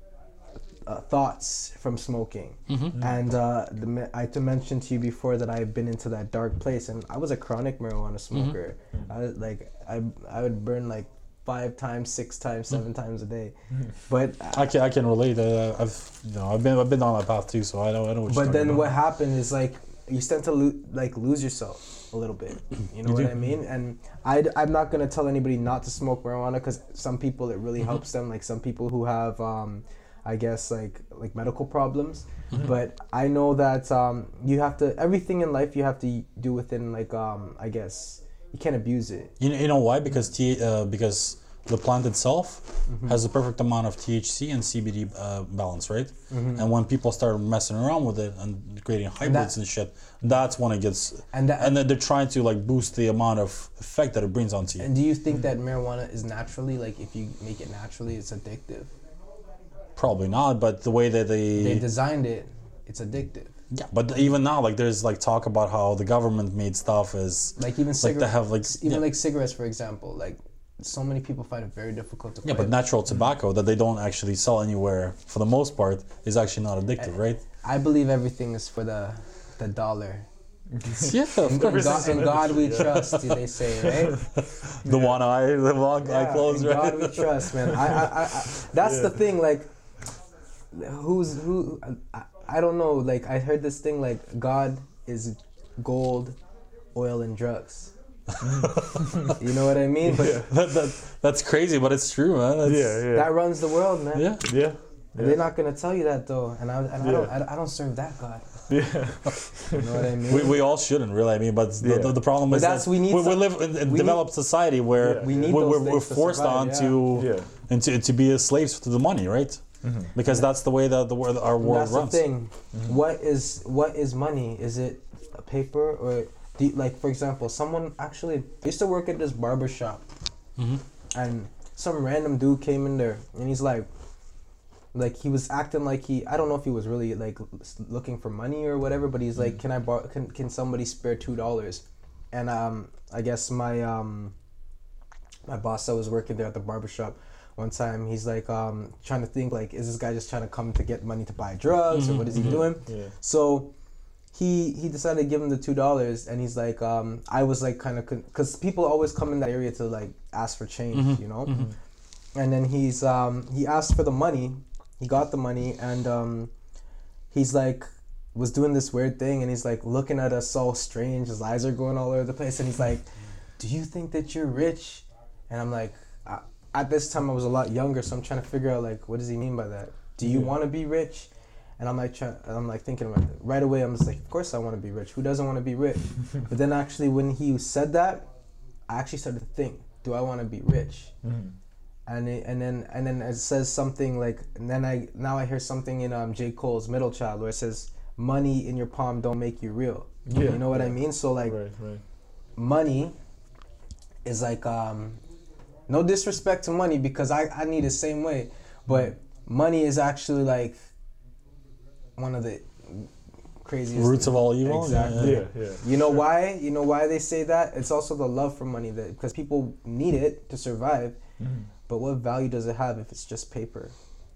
uh, thoughts from smoking, and uh, the, I to mention to you before that I've been into that dark place, and I was a chronic marijuana smoker. I like I I would burn like five times, six times, seven times a day, but I can I can relate. Uh, I've you know I've been I've been down that path too, so I know I know. What you're but then about. what happened is like you tend to lo- like lose yourself a little bit you know You what do. i mean and I, i'm not going to tell anybody not to smoke marijuana because some people it Mm-hmm. really helps them like some people who have um, i guess like like medical problems Mm-hmm. but i know that um, you have to everything in life you have to do within like um, i guess you can't abuse it You know, you know why? Because T, uh, because the plant itself Mm-hmm. has a perfect amount of THC and CBD uh, balance, right? Mm-hmm. And when people start messing around with it and creating hybrids and, shit, that's when it gets. And that- and then they're trying to like boost the amount of effect that it brings onto you. and do you think that marijuana is naturally like if you make it naturally it's addictive Probably not, but the way that they, they designed it it's addictive yeah, but even now, like there's like talk about how the government made stuff is like even like cigarettes they have like even yeah, like cigarettes for example like so many people find it very difficult to yeah, quit. but natural mm-hmm. tobacco that they don't actually sell anywhere for the most part is actually not addictive, right? i believe everything is for the the dollar yeah, of in course. god, in god we trust they say right The one eye, the one eye Yeah, closed, in right? god we trust man I, I, I, I that's the thing like who's who I, I don't know like i heard this thing like god is gold oil and drugs Mm. you know what i mean but that, that, that's crazy, but it's true, man. That's, Yeah, yeah, that runs the world man yeah. yeah. And They're not gonna tell you that though, and I, and I don't, I, I don't serve that God. Yeah. You know what I mean? We, we all shouldn't really. I mean, but the, Yeah. the, the problem But is that's- that we need we, some- live in a we developed society where Yeah. We need we're, we're, we're things to forced survive, on to Yeah. and to, to be slaves to the money, right? Mm-hmm. Because that's the way that the world, our world that's runs. the thing. Mm-hmm. What is what is money? Is it a paper or you- like for example, someone actually used to work at this barber shop, Mhm. and some random dude came in there and he's like, like he was acting like he I don't know if he was really like looking for money or whatever, but he's like, can I bar can can somebody spare two dollars? And um, I guess my um, my boss that was working there at the barber shop one time he's like um trying to think like is this guy just trying to come to get money to buy drugs or what is he doing Yeah. so he he decided to give him the two dollars and he's like um i was like kind of because people always come in that area to like ask for change you know? And then he's um he asked for the money he got the money and um he's like was doing this weird thing and he's like looking at us all strange his eyes are going all over the place and he's like do you think that you're rich? And i'm like at this time i was a lot younger so i'm trying to figure out like what does he mean by that? Do you Yeah. want to be rich and i'm like trying i'm like thinking about it. right away i'm just like of course i want to be rich who doesn't want to be rich but then actually when he said that i actually started to think do i want to be rich Mhm. and it, and then and then it says something like and then I now I hear something in um J Cole's Middle Child where it says money in your palm don't make you real. Yeah. You know what I mean? So like right, right. money is like um no disrespect to money because I I need the same way, but money is actually like one of the craziest Roots of all evil. Exactly. Yeah, yeah. you know why? You know why they say that? It's also the love for money that because people need it to survive. Mhm. But what value does it have if it's just paper?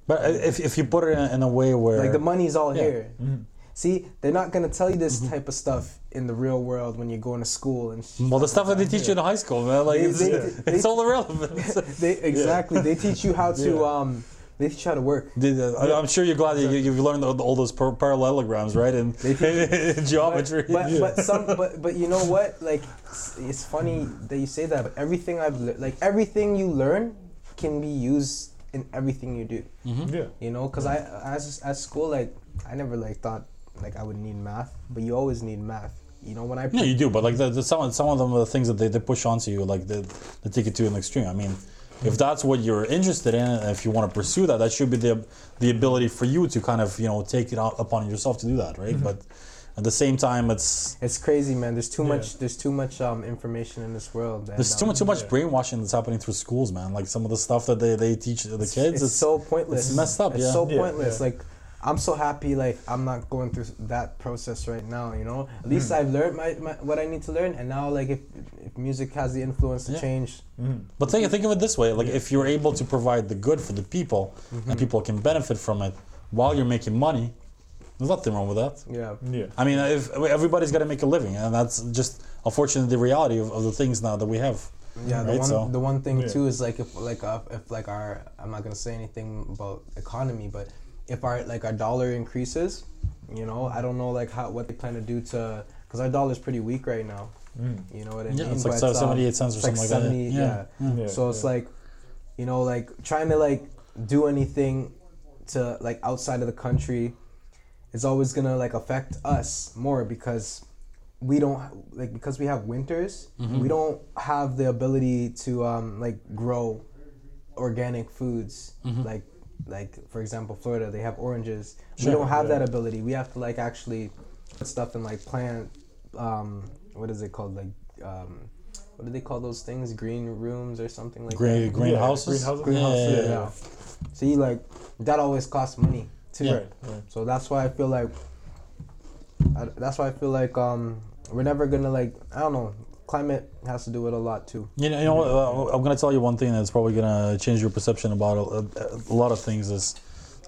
But if, if you put it in, in a way where Like the money's all Yeah. here. Mhm. See, they're not gonna tell you this type of stuff in the real world when you're going to school and. sh- well, the stuff that they teach you in high school, man, like They- it's, they- it's they- all irrelevant. They exactly. They teach you how to Yeah. um. They teach you to work. Did, uh, I- I'm sure you're glad that you, you've learned all all those par- parallelograms, right? And in geometry. But Yeah. but some but but you know what? Like it's, it's funny that you say that. But everything I've le- like everything you learn can be used in everything you do. Yeah. You know, because I as at school like I never like thought like I would need math, but you always need math. You know when I No, you do, but like the, the some some of them are the things that they, they push onto you, like they, they take it to an extreme. I mean, if that's what you're interested in, and if you want to pursue that, that should be the the ability for you to kind of you know take it out upon yourself to do that, right? But at the same time, it's It's crazy, man. There's too Yeah. much. There's too much um, information in this world. and, there's too um, much too much yeah. brainwashing that's happening through schools, man. Like some of the stuff that they, they teach the kids, It's, so pointless. it's messed up, yeah. It's yeah. so Yeah, pointless. yeah. Like, I'm so happy. Like, I'm not going through that process right now. You know, at least Hmm. I've learned my, my what I need to learn, and now like if, if music has the influence to Yeah. change, Mm. But think think of it this way: like if you're able to provide the good for the people, Mm-hmm. and people can benefit from it while you're making money, there's nothing wrong with that. yeah, Yeah. I mean, if everybody's got to make a living, and that's just unfortunately the reality of, of the things now that we have. yeah. The Right, one so- the one thing Yeah. too is like if like uh, if like our I'm not gonna say anything about economy, but if our like our dollar increases, you know, I don't know like how what they plan to do to because our dollar's pretty weak right now. Mm. You know what I Yeah, mean? it's like But, um, 78 cents or it's like something like that. 70, Yeah, yeah. Yeah, so it's yeah. like you know like trying to like do anything to like outside of the country is always gonna like affect us more because we don't like because we have winters Mm-hmm. we don't have the ability to um like grow organic foods Mm-hmm. like like for example florida they have oranges we don't have yeah. that ability we have to like actually put stuff in like plant um what is it called like um what do they call those things green rooms or something like Green, that greenhouses. greenhouses. greenhouses Yeah, yeah, yeah, see like that always costs money too Yeah. Right. so that's why I feel like I, that's why I feel like um we're never gonna like I don't know climate has to do with a lot too. You know, you know? Uh, I'm gonna tell you one thing that's probably gonna change your perception about a, a lot of things. Is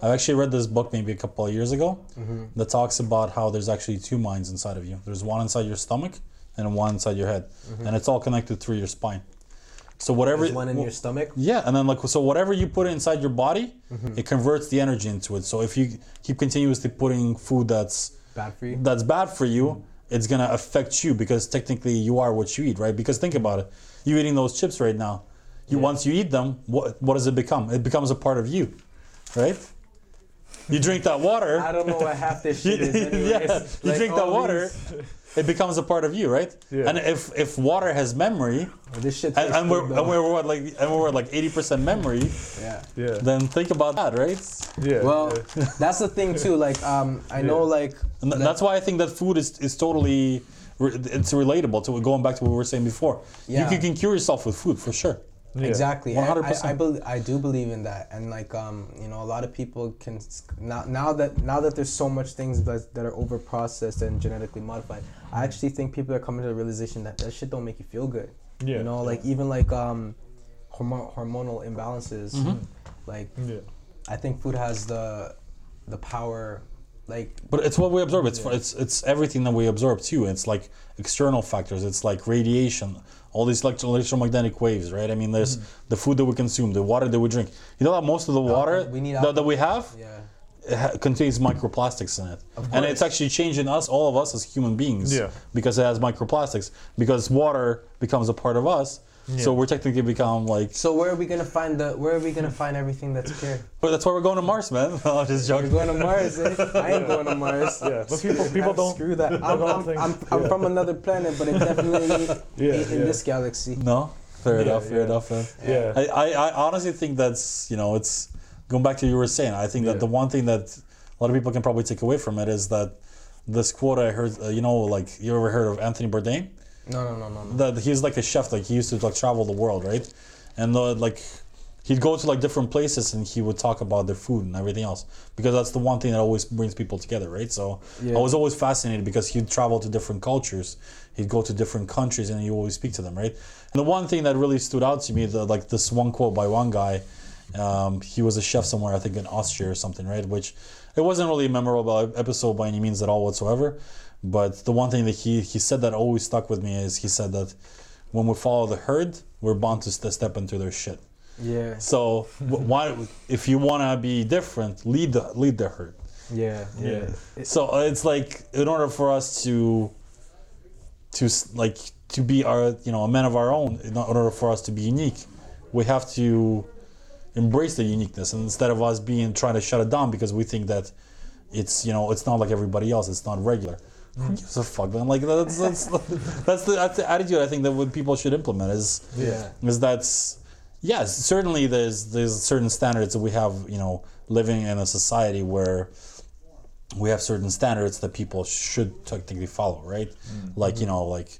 I actually read this book maybe a couple of years ago Mm-hmm. that talks about how there's actually two minds inside of you. There's one inside your stomach and one inside your head, and it's all connected through your spine. So whatever Mm-hmm. There's one in your stomach. Yeah, and then like so, whatever you put inside your body, Mm-hmm. it converts the energy into it. So if you keep continuously putting food that's Bad for you. that's bad for you, it's gonna affect you because technically you are what you eat, right? Because think about it, you eating those chips right now. You once you eat them, what what does it become? It becomes a part of you, right? You drink that water. I don't know what half this shit is. Anyways. yeah, you Like, drink that water, these- it becomes a part of you, right? Yeah. And if if water has memory, This shit. and, tastes and we're and we're what, like and we're like eighty percent memory, yeah. Yeah. then think about that, right? yeah. Well, yeah. that's the thing too. Like, um, I know, like, And th- that's why I think that food is, is totally it's relatable to going back to what we were saying before. You Yeah. can, can cure yourself with food for sure. Yeah. Exactly. I- I, 100%. I, bel I do believe in that, and like um, you know, a lot of people can now now that now that there's so much things that, that are over processed and genetically modified. I actually think people are coming to the realization that that shit don't make you feel good. Yeah, You know, yeah. like even like um, hormo- hormonal imbalances. Mm-hmm. Like yeah. I think food has the the power. Like But it's what we absorb. It's it's it's everything that we absorb too. It's like external factors. It's like radiation, all these electro- electromagnetic waves, right? I mean, there's the food that we consume, the water that we drink. You know that most of the water we need that, that we have yeah. it ha- contains microplastics in it, and it's actually changing us, all of us as human beings, Yeah. because it has microplastics. Because water becomes a part of us, so we're technically become like. So where are we gonna find the? Where are we gonna find everything that's pure? But that's why we're going to Mars, man. I'm just We're joking. going to Mars. Eh? I ain't going to Mars. Yeah, but people people don't screw that. I'm, I'm, I'm, I'm yeah. from another planet, but it definitely Yeah, ain't in yeah. this galaxy. No, fair Yeah, enough, fair yeah. enough, man. Yeah. I, I, I honestly think that's you know it's going back to what you were saying. I think that Yeah. the one thing that a lot of people can probably take away from it is that this quote I heard. Uh, you know, like you ever heard of Anthony Bourdain? No, no, no, no, no. That he's like a chef. Like he used to like travel the world, right? And uh, like he'd go to like different places and he would talk about their food and everything else because that's the one thing that always brings people together, right? So Yeah. I was always fascinated because he'd travel to different cultures, he'd go to different countries, and he always speak to them, right? And the one thing that really stood out to me, the, like this one quote by one guy, um, he was a chef somewhere, I think in Austria or something, right? Which it wasn't really a memorable episode by any means at all whatsoever. But the one thing that he, he said that always stuck with me is he said that when we follow the herd, we're bound to st- step into their shit. Yeah, So why, if you want to be different, lead the lead the herd. yeah, yeah. Yeah. So uh, it's like in order for us to to like to be our you know a man of our own, in order for us to be unique, we have to embrace the uniqueness and instead of us being trying to shut it down because we think that it's you know it's not like everybody else it's not regular who gives a fuck? Man like that's that's, that's the that's the attitude i think that what people should implement is Yeah. is that's yes certainly there's there's certain standards that we have you know living in a society where we have certain standards that people should technically follow right? Like you know like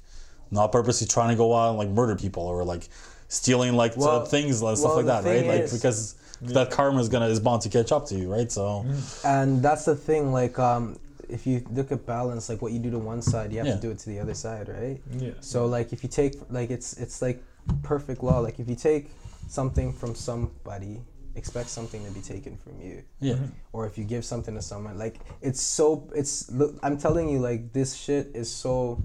not purposely trying to go out and like murder people or like stealing like Well- things and stuff well, like that right? thing like is- because that karma is gonna is bound to catch up to you right? So And that's the thing, like um, if you look at balance, like what you do to one side, you have Yeah. to do it to the other side, right? Yeah. So like if you take like it's it's like perfect law. Like if you take something from somebody, expect something to be taken from you. yeah Or if you give something to someone, like it's so it's look I'm telling you like this shit is so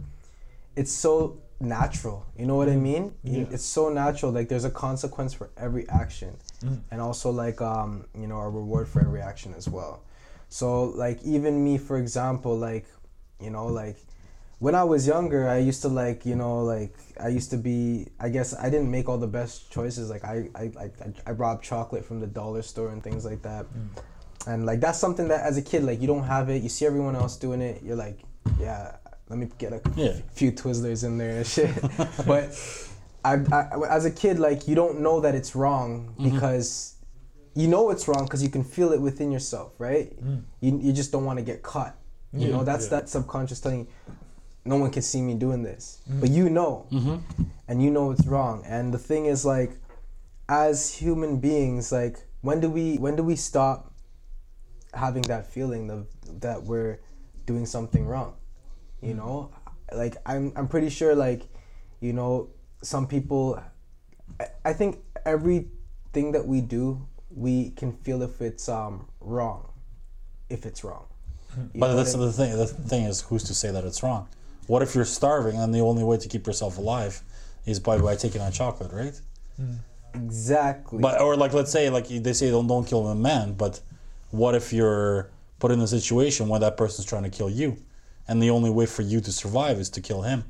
it's so natural. You know what I mean? Yeah. It's so natural. Like there's a consequence for every action, Mm. and also like um you know a reward for every action as well. So like even me, for example, like you know like when I was younger, I used to like you know like I used to be. I guess I didn't make all the best choices. Like I I I, I robbed chocolate from the dollar store and things like that. Mm. And like that's something that as a kid, like you don't have it. You see everyone else doing it. You're like, yeah, let me get a Yeah. few Twizzlers in there and shit. but I, I, as a kid, like you don't know that it's wrong mm-hmm. because you know it's wrong because you can feel it within yourself, right? Mm. You, you just don't want to get caught. You Yeah, know, that's yeah. that subconscious telling you, no one can see me doing this. Mm. But you know, mm-hmm. and you know it's wrong. And the thing is, like, as human beings, like, when do we when do we stop having that feeling of that we're doing something wrong? You mm. know, like I'm I'm pretty sure, like, you know, some people. I, I think everything that we do, we can feel if it's um wrong, if it's wrong. You but know that's what I the thing the thing is who's to say that it's wrong what if you're starving and the only way to keep yourself alive is by by taking on chocolate right Exactly. But or like let's say like they say don't don't kill a man, but what if you're put in a situation where that person's trying to kill you, and the only way for you to survive is to kill him,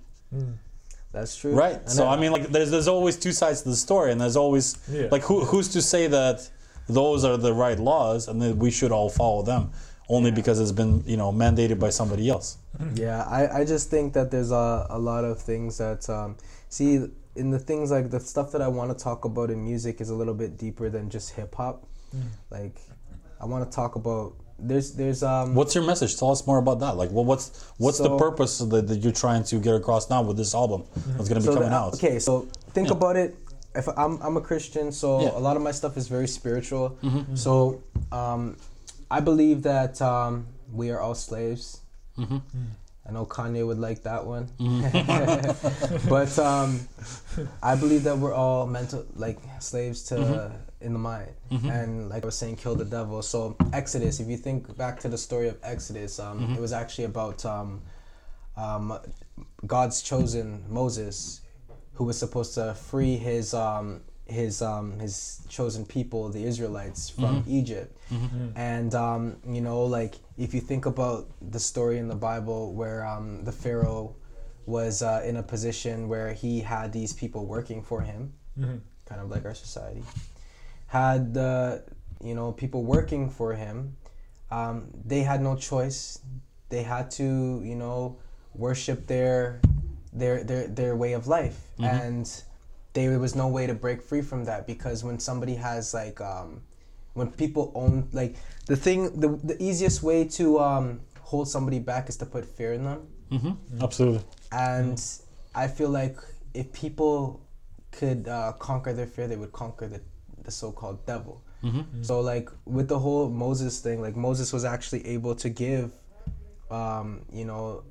That's true. right? And So I- I mean like there's there's always two sides to the story, and there's always Yeah. like who who's to say that those are the right laws and that we should all follow them only because it's been you know mandated by somebody else. Yeah, I, I just think that there's a, a lot of things that um, see in the things like the stuff that I want to talk about in music is a little bit deeper than just hip hop. Like, I want to talk about there's there's um What's your message? Tell us more about that. Like, well, what's what's the purpose that, that you're trying to get across now with this album that's going to be so coming the- out? Okay, so think Yeah. about it. If I'm I'm a Christian, so Yeah. Mm-hmm. a lot of my stuff is very spiritual. So um, I believe that um, we are all slaves. Mm-hmm. I know Kanye would like that one, but um, I believe that we're all mental like slaves to Mm-hmm. in the mind, and like I was saying, kill the devil. So Exodus, if you think back to the story of Exodus, um, Mm-hmm. it was actually about um, um, God's chosen Moses, who was supposed to free his um, his um, his chosen people, the Israelites, from Egypt. And um, you know, like if you think about the story in the Bible where um, the Pharaoh was uh, in a position where he had these people working for him, kind of like our society, had the you know people working for him. Um, they had no choice. They had to you know worship their their their their way of life. And there was no way to break free from that because when somebody has like um when people own like the thing the, the easiest way to um hold somebody back is to put fear in them. Mm-hmm. Absolutely. and i feel like if people could uh, conquer their fear they would conquer the, the so-called devil. So like with the whole moses thing like moses was actually able to give um, you know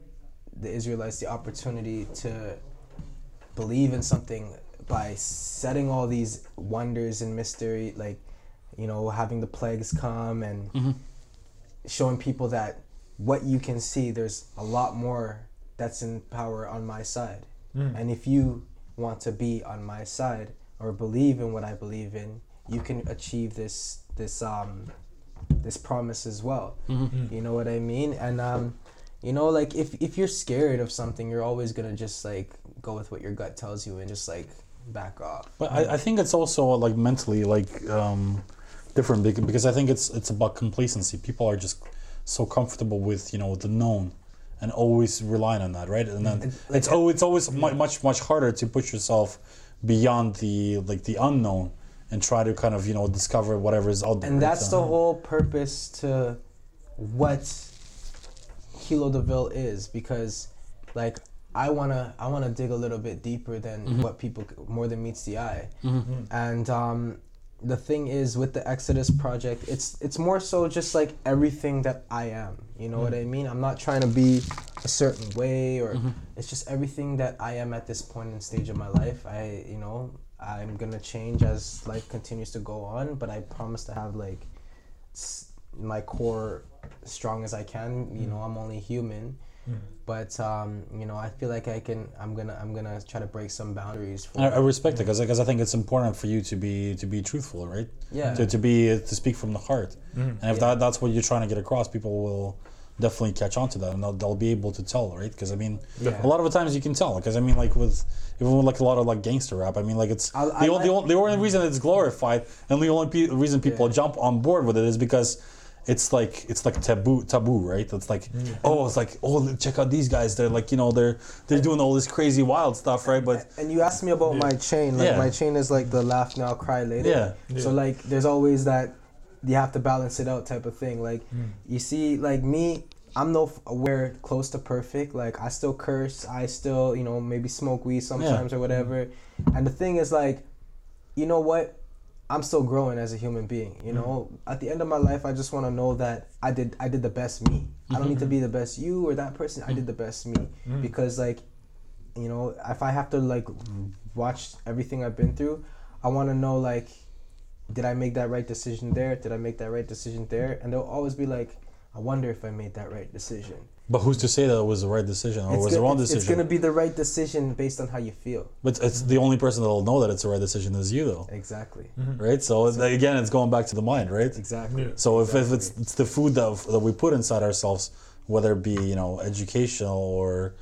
the israelites the opportunity to believe in something by setting all these wonders and mystery like you know having the plagues come and showing people that what you can see there's a lot more that's in power on my side. And if you want to be on my side or believe in what i believe in you can achieve this this um this promise as well. You know what i mean? And um you know like if if you're scared of something you're always gonna just like go with what your gut tells you and just like back off. But I, I think it's also like mentally like um, different bec- because I think it's it's about complacency. People are just so comfortable with you know the known and always relying on that, right? And then And, like, it's oh it's always mu- much much harder to push yourself beyond the like the unknown and try to kind of you know discover whatever is out there. and that's the whole purpose to what Keelo D'Ville is because like I wanna I wanna dig a little bit deeper than Mm-hmm. what people more than meets the eye, and um, the thing is with the Exodus project, it's it's more so just like everything that I am. You know what Mm-hmm. I mean? I'm not trying to be a certain way or it's just everything that I am at this point in stage of my life. I you know I'm gonna change as life continues to go on, but I promise to have like s- my core strong as I can. You mm-hmm. know, I'm only human, mm-hmm. but um, you know, I feel like I can. I'm gonna. I'm gonna try to break some boundaries. For I, I respect it because I think it's important for you to be to be truthful, right? Yeah. To, to be to speak from the heart, mm-hmm. and if that that's what you're trying to get across, people will definitely catch on to that, and they'll, they'll be able to tell, right? Because I mean, Yeah. a lot of the times you can tell. Because I mean, like with even with like a lot of like gangster rap, I mean, like it's I- the, I only, the, only, the only reason it's glorified, and the only pe- reason people Yeah. jump on board with it is because. It's like it's like taboo taboo right it's like mm. oh it's like oh check out these guys they're like you know they're they're doing all this crazy wild stuff right but And you asked me about my chain. Like Yeah. my chain is like the laugh now, cry later. Yeah. So like, there's always that you have to balance it out type of thing. Like, mm. you see, like me, I'm nowhere close to perfect. Like I still curse. I still, you know, maybe smoke weed sometimes or whatever. And the thing is, like, you know what? I'm still growing as a human being. You know, mm-hmm. at the end of my life, I just want to know that I did I did the best me. I don't need to mm-hmm. be the best you or that person. I did the best me. Mm-hmm. Because like you know if i have to like watch everything i've been through i want to know like did i make that right decision there? Did i make that right decision there? And they'll always be like i wonder if i made that right decision But who's to say that it was the right decision or it's, was go- the wrong decision? it's gonna be the right decision based on how you feel but it's the only person that'll know that it's the right decision is you, though, exactly mm-hmm. right? So it's- again, it's going back to the mind, right? exactly Yeah. So if, if it's it's the food that that we put inside ourselves, whether it be you know educational or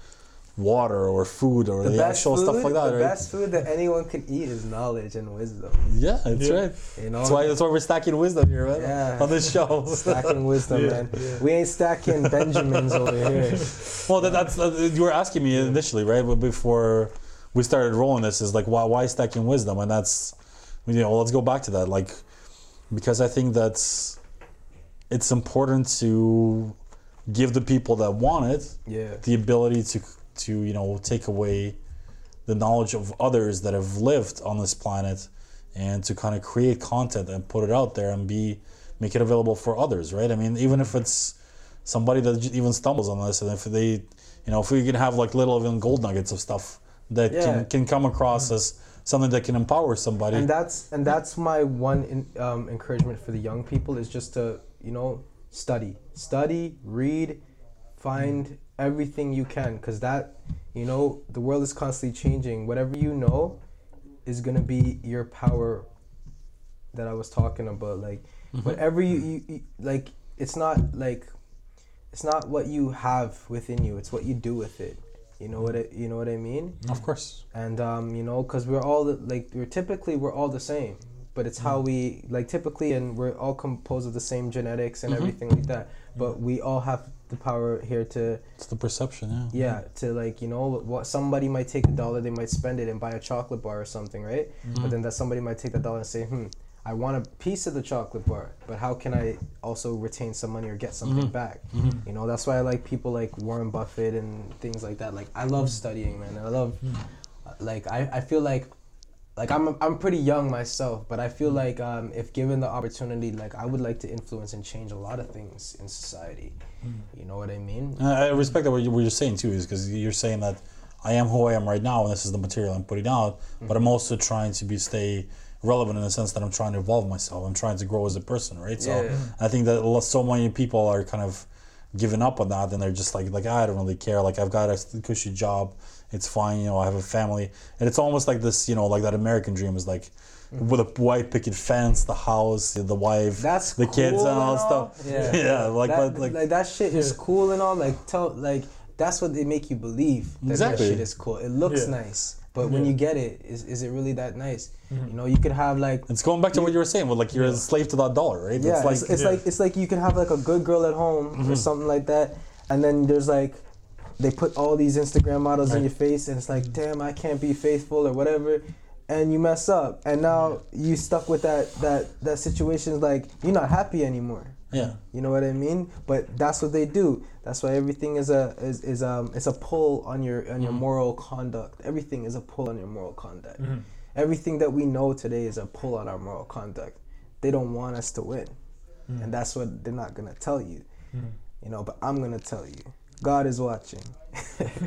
water or food or the, actual food, stuff like that, the right? best food that anyone can eat is knowledge and wisdom Yeah, that's Yeah. right. you know That's why that's why we're stacking wisdom here, man. Yeah. On this show. stacking wisdom Yeah, man yeah. we ain't stacking benjamins over here Well, that, that's uh, you were asking me initially, right? But before we started rolling this, is like why why stacking wisdom, and that's you know let's go back to that, like because I think that's it's important to give the people that want it yeah the ability to to you know take away the knowledge of others that have lived on this planet and to kind of create content and put it out there and be make it available for others right? I mean even if it's somebody that even stumbles on this and if they you know if we can have like little even gold nuggets of stuff that Yeah. can, can come across as something that can empower somebody. And that's and that's my one in, um, encouragement for the young people is just to you know study. Study read find everything you can because that you know the world is constantly changing. Whatever you know is going to be your power that i was talking about like mm-hmm. whatever you, you, you like it's not like it's not what you have within you it's what you do with it. You know what I, you know what i mean? Of course. And um, you know because we're all like we're typically we're all the same but it's how mm-hmm. we like typically and we're all composed of the same genetics and mm-hmm. everything like that but we all have the power here to it's the perception yeah yeah to like you know what somebody might take a dollar they might spend it and buy a chocolate bar or something right mm-hmm. but then that somebody might take that dollar and say hmm I want a piece of the chocolate bar, but how can I also retain some money or get something mm-hmm. back? Mm-hmm. You know, that's why I like people like Warren Buffett and things like that. Like I love studying, man. I love like I, I feel like like I'm I'm pretty young myself, but I feel like um, if given the opportunity, like I would like to influence and change a lot of things in society. Hmm. You know what I mean? I respect that what you- what you're saying too, is because you're saying that I am who I am right now, and this is the material I'm putting out. But I'm mm-hmm. also trying to be stay relevant in the sense that I'm trying to evolve myself. I'm trying to grow as a person, right? So Yeah. I think that so many people are kind of giving up on that, and they're just like, like ah, I don't really care. Like I've got a cushy job, it's fine. You know, I have a family, and it's almost like this, you know, like that American dream is like. With a white picket fence, the house, the wife, That's the kids, and all that stuff. Yeah, yeah, like that, like like that shit is cool and all. Like tell like that's what they make you believe that Exactly. that shit is cool. It looks Yeah. nice. But when Yeah. you get it, is, is it really that nice? Mm-hmm. You know, you could have like It's going back to what you were saying, with like you're a slave to that dollar, right? yeah, it's like it's, it's yeah. like it's like you could have like a good girl at home Mm-hmm. or something like that, and then there's like they put all these Instagram models in your face, and it's like, damn, I can't be faithful or whatever, and you mess up, and now you stuck with that that that situation. Like you're not happy anymore. yeah. You know what I mean? But that's what they do. That's why everything is a is, is um it's a pull on your on your mm-hmm. moral conduct. Everything is a pull on your moral conduct. Mm-hmm. Everything that we know today is a pull on our moral conduct. They don't want us to win, mm. and that's what they're not gonna tell you. Mm. You know, but I'm gonna tell you. God is watching.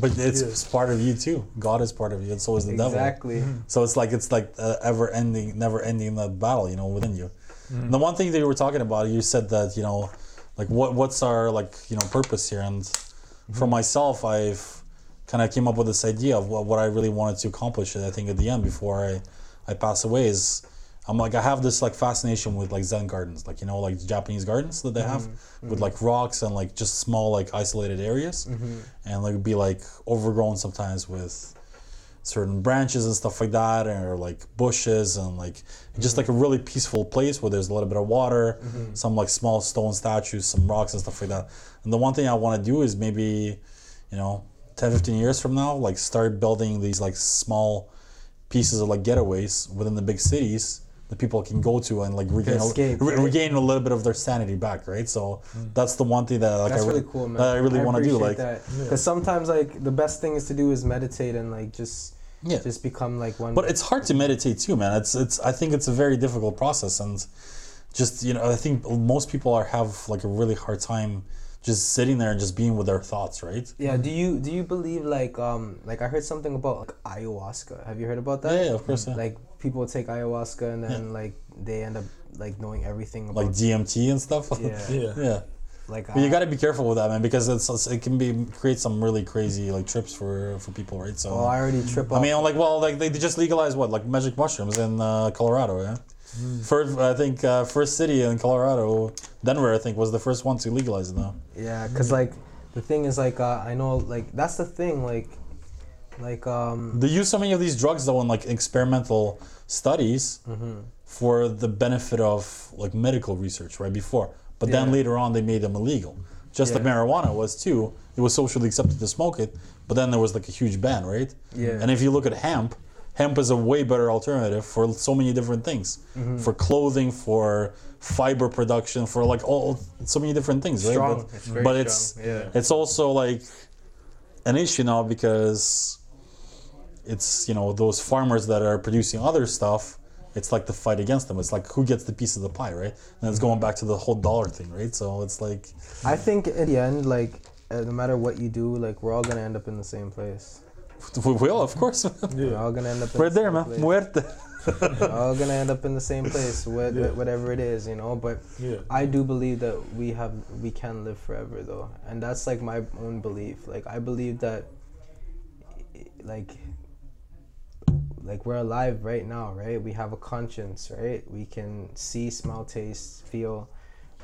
But it's, Yeah. it's part of you too. God is part of you, and so is the devil. exactly. So it's like it's like uh, ever ending, never ending that battle, you know, within you. Mm-hmm. The one thing that you were talking about, you said that you know, like what what's our like you know purpose here, and Mm-hmm. for myself, I've kind of came up with this idea of what, what I really wanted to accomplish. And I think at the end before I I pass away is. I'm like I have this like fascination with like Zen gardens, like you know, like Japanese gardens that they have Mm-hmm. with mm-hmm. like rocks and like just small like isolated areas, mm-hmm. and like be like overgrown sometimes with certain branches and stuff like that, or like bushes and like just like a really peaceful place where there's a little bit of water, mm-hmm. some like small stone statues, some rocks and stuff like that. And the one thing I want to do is maybe, you know, 10, 15 years from now, like start building these like small pieces of like getaways within the big cities that people can go to and like regain, escape, a, re- right? regain a little bit of their sanity back, right? So mm. that's the one thing that like That's I really, really cool, man. that I really want to do. Like, because sometimes like the best thing is to do is meditate and like just Yeah. just become like one. But it's hard to meditate too, man. It's it's. I think it's a very difficult process, and just you know, I think most people are have like a really hard time just sitting there and just being with their thoughts, right? Yeah. Do you do you believe like um like I heard something about like ayahuasca? Have you heard about that? Yeah, yeah, of course. Yeah. Like people take ayahuasca and then like they end up like knowing everything about like DMT and stuff. yeah Yeah. yeah. like But you got to be careful with that, man, because it's it's- it can be create some really crazy like trips for for people, right? So oh I already trip I mean, like, well, like they they just legalized what, like magic mushrooms in uh, Colorado, yeah. First, I think uh, first city in Colorado, Denver, I think was the first one to legalize it now. yeah, cause like the thing is like uh, I know like that's the thing like like um They use so many of these drugs though in like experimental studies Mm-hmm. for the benefit of like medical research right before, but then later on they made them illegal. Just like Yeah. marijuana was too. It was socially accepted to smoke it, but then there was like a huge ban, right? Yeah. And if you look at hemp, hemp is a way better alternative for so many different things, Mm-hmm. for clothing, for fiber production, for like all so many different things, right? Strong. But, It's but it's yeah. it's also like an issue now because it's you know those farmers that are producing other stuff it's like the fight against them it's like who gets the piece of the pie right and it's going back to the whole dollar thing right so it's like I think in the end like uh, no matter what you do like we're all gonna end up in the same place. we will of course We're all gonna end up in right the there same man place. muerte We're all gonna end up in the same place, what, Yeah. whatever it is, you know. But Yeah. I do believe that we have we can live forever, though, and that's like my own belief. Like I believe that, like, like we're alive right now, right? We have a conscience, right? We can see, smell, taste, feel,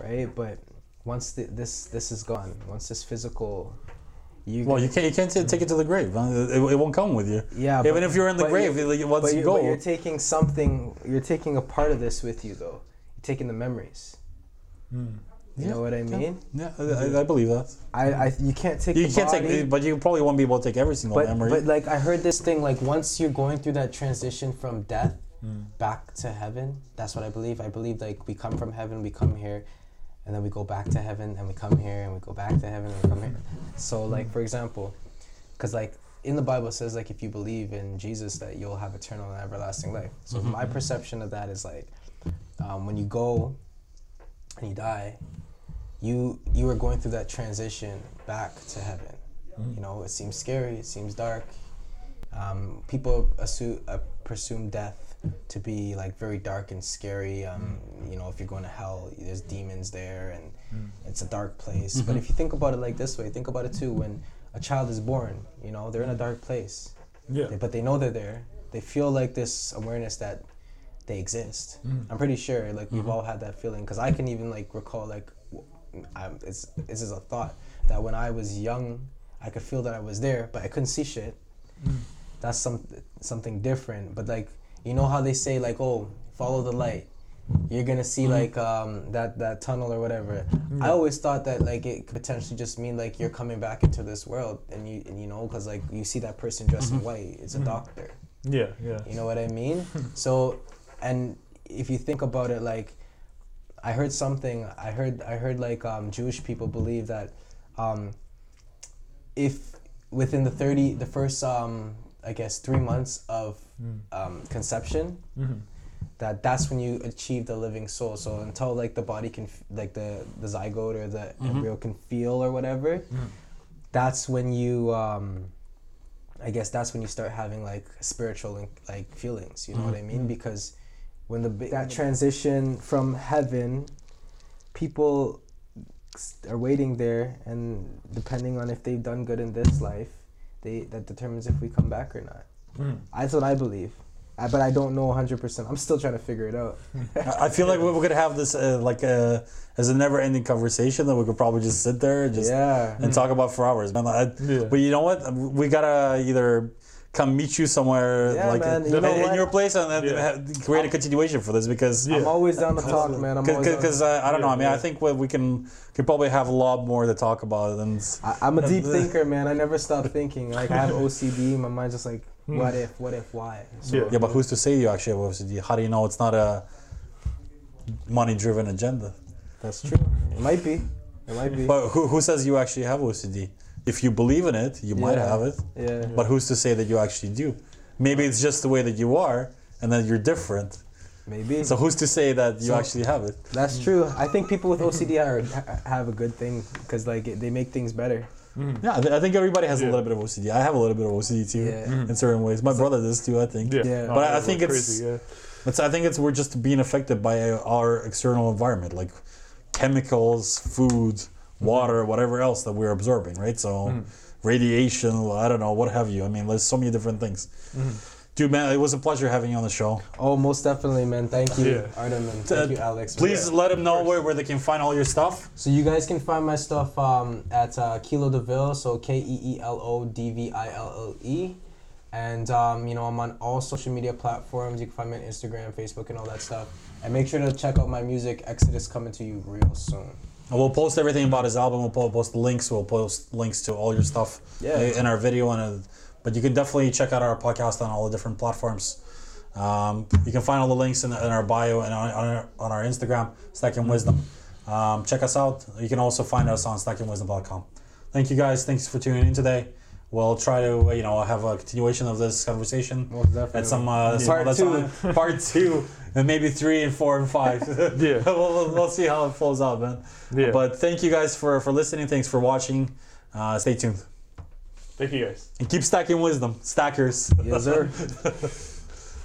right? But once the, this this is gone, once this physical, you well you can't you can't take it to the grave. Uh, it, it won't come with you Yeah, even but- if you're in the grave you- once but you go but you're taking something. You're taking a part of this with you, though. You're taking the memories. Hmm. You Yeah, know what I mean? yeah I, I believe that I, I you can't take you the can't body, take but you probably won't be able to take every single but memory but like I heard this thing like once you're going through that transition from death hmm. back to heaven. That's what I believe. I believe like we come from heaven, we come here, and then we go back to heaven, and we come here, and we go back to heaven, and we come here. So like for example, because like in the Bible it says like if you believe in Jesus that you'll have eternal and everlasting life. So my perception of that is like um, when you go and you die, you you are going through that transition back to heaven. You know, it seems scary, it seems dark. Um, people assume, uh, presume death to be like very dark and scary. Um, mm. You know, if you're going to hell, there's demons there, and mm. it's a dark place. But if mm-hmm. you think about it like this way, think about it too. When a child is born, you know, they're in a dark place, Yeah. they, but they know they're there. They feel like this awareness that they exist. Mm. I'm pretty sure, like we've mm-hmm. all had that feeling. Because I can even like recall, like, I'm, it's this is a thought that when I was young, I could feel that I was there, but I couldn't see shit. that's some something different. But like you know how they say like oh follow the light. You're gonna see Mm-hmm. like um, that that tunnel or whatever. I always thought that like it could potentially just mean like you're coming back into this world, and you and you know because like you see that person dressed Mm-hmm. in white, it's a doctor. Yeah, yeah. You know what I mean? so, and if you think about it, like, I heard something. I heard. I heard like um, Jewish people believe that um, if within the thirty, the first um, I guess three months of Mm. um, conception, mm-hmm. that that's when you achieve the living soul. So until like the body can, f- like the the zygote or the mm-hmm. embryo can feel or whatever, mm-hmm. that's when you. Um, I guess that's when you start having like spiritual like feelings. You know what I mean? Because when the bi- that transition from heaven, people are waiting there, and depending on if they've done good in this life, they that determines if we come back or not. That's what I believe. I, but I don't know 100%. I'm still trying to figure it out. I I feel like we're gonna have this uh, like uh, as a never-ending conversation that we could probably just sit there and just yeah. and talk about for hours, man. I, Yeah. But you know what? We gotta either come meet you somewhere Yeah, like man, in, you know in your place and then Yeah. create a continuation for this because Yeah. I'm always down to talk, man. I'm always because uh, I don't know. I mean, Yeah, I think we we can could probably have a lot more to talk about and I, I'm a deep thinker, man. I never stop thinking. Like I have OCD. My mind's just like, what hmm. if, what if, why? So, Yeah. yeah. But who's to say you actually have OCD? How do you know it's not a money-driven agenda? That's true. It might be. It might be. But who who says you actually have OCD? If you believe in it, you might have it. yeah. But who's to say that you actually do? Maybe it's just the way that you are, and then you're different. Maybe. So who's to say that you So- actually have it? That's true. I think people with OCD are, have a good thing because like it- they make things better. Mm. Yeah, I, th- I think everybody has a little bit of OCD. I have a little bit of OCD too, Yeah. Mm-hmm. in certain ways. My brother does too. I think. Yeah. Yeah. No, But I that think was it's- crazy, yeah. It's, I think it's we're just being affected by our external environment, like chemicals, food, mm-hmm. water, whatever else that we're absorbing, right? So, mm. radiation, I don't know, what have you. I mean, there's so many different things. Mm-hmm. Dude, man, it was a pleasure having you on the show. Oh, most definitely, man. Thank you, Yeah. Artem, and thank Uh, you, Alex. Please let them know where, where they can find all your stuff. So you guys can find my stuff um, at uh, Keelo D'Ville, so K E E L O D V I L L E, and um, you know I'm on all social media platforms. You can find me on Instagram, Facebook, and all that stuff. And make sure to check out my music. Exodus coming to you real soon. And we'll post everything about his album. We'll po- post links. We'll post links to all your stuff Yeah. in our video. And uh, but you can definitely check out our podcast on all the different platforms. Um, you can find all the links in, in our bio and on, on, our, on our Instagram, Stacking Wisdom. Um, check us out. You can also find us on stackingwisdom.com. Thank you guys. Thanks for tuning in today. We'll try to you know have a continuation of this conversation Most definitely. at some, uh, some Part other two. time. Part two, and maybe three and four and five. Yeah. we'll, we'll, we'll see how it flows out, man. Yeah. But thank you guys for for listening. Thanks for watching. Uh, stay tuned Thank you guys. and keep stacking wisdom, stackers. Yes, sir.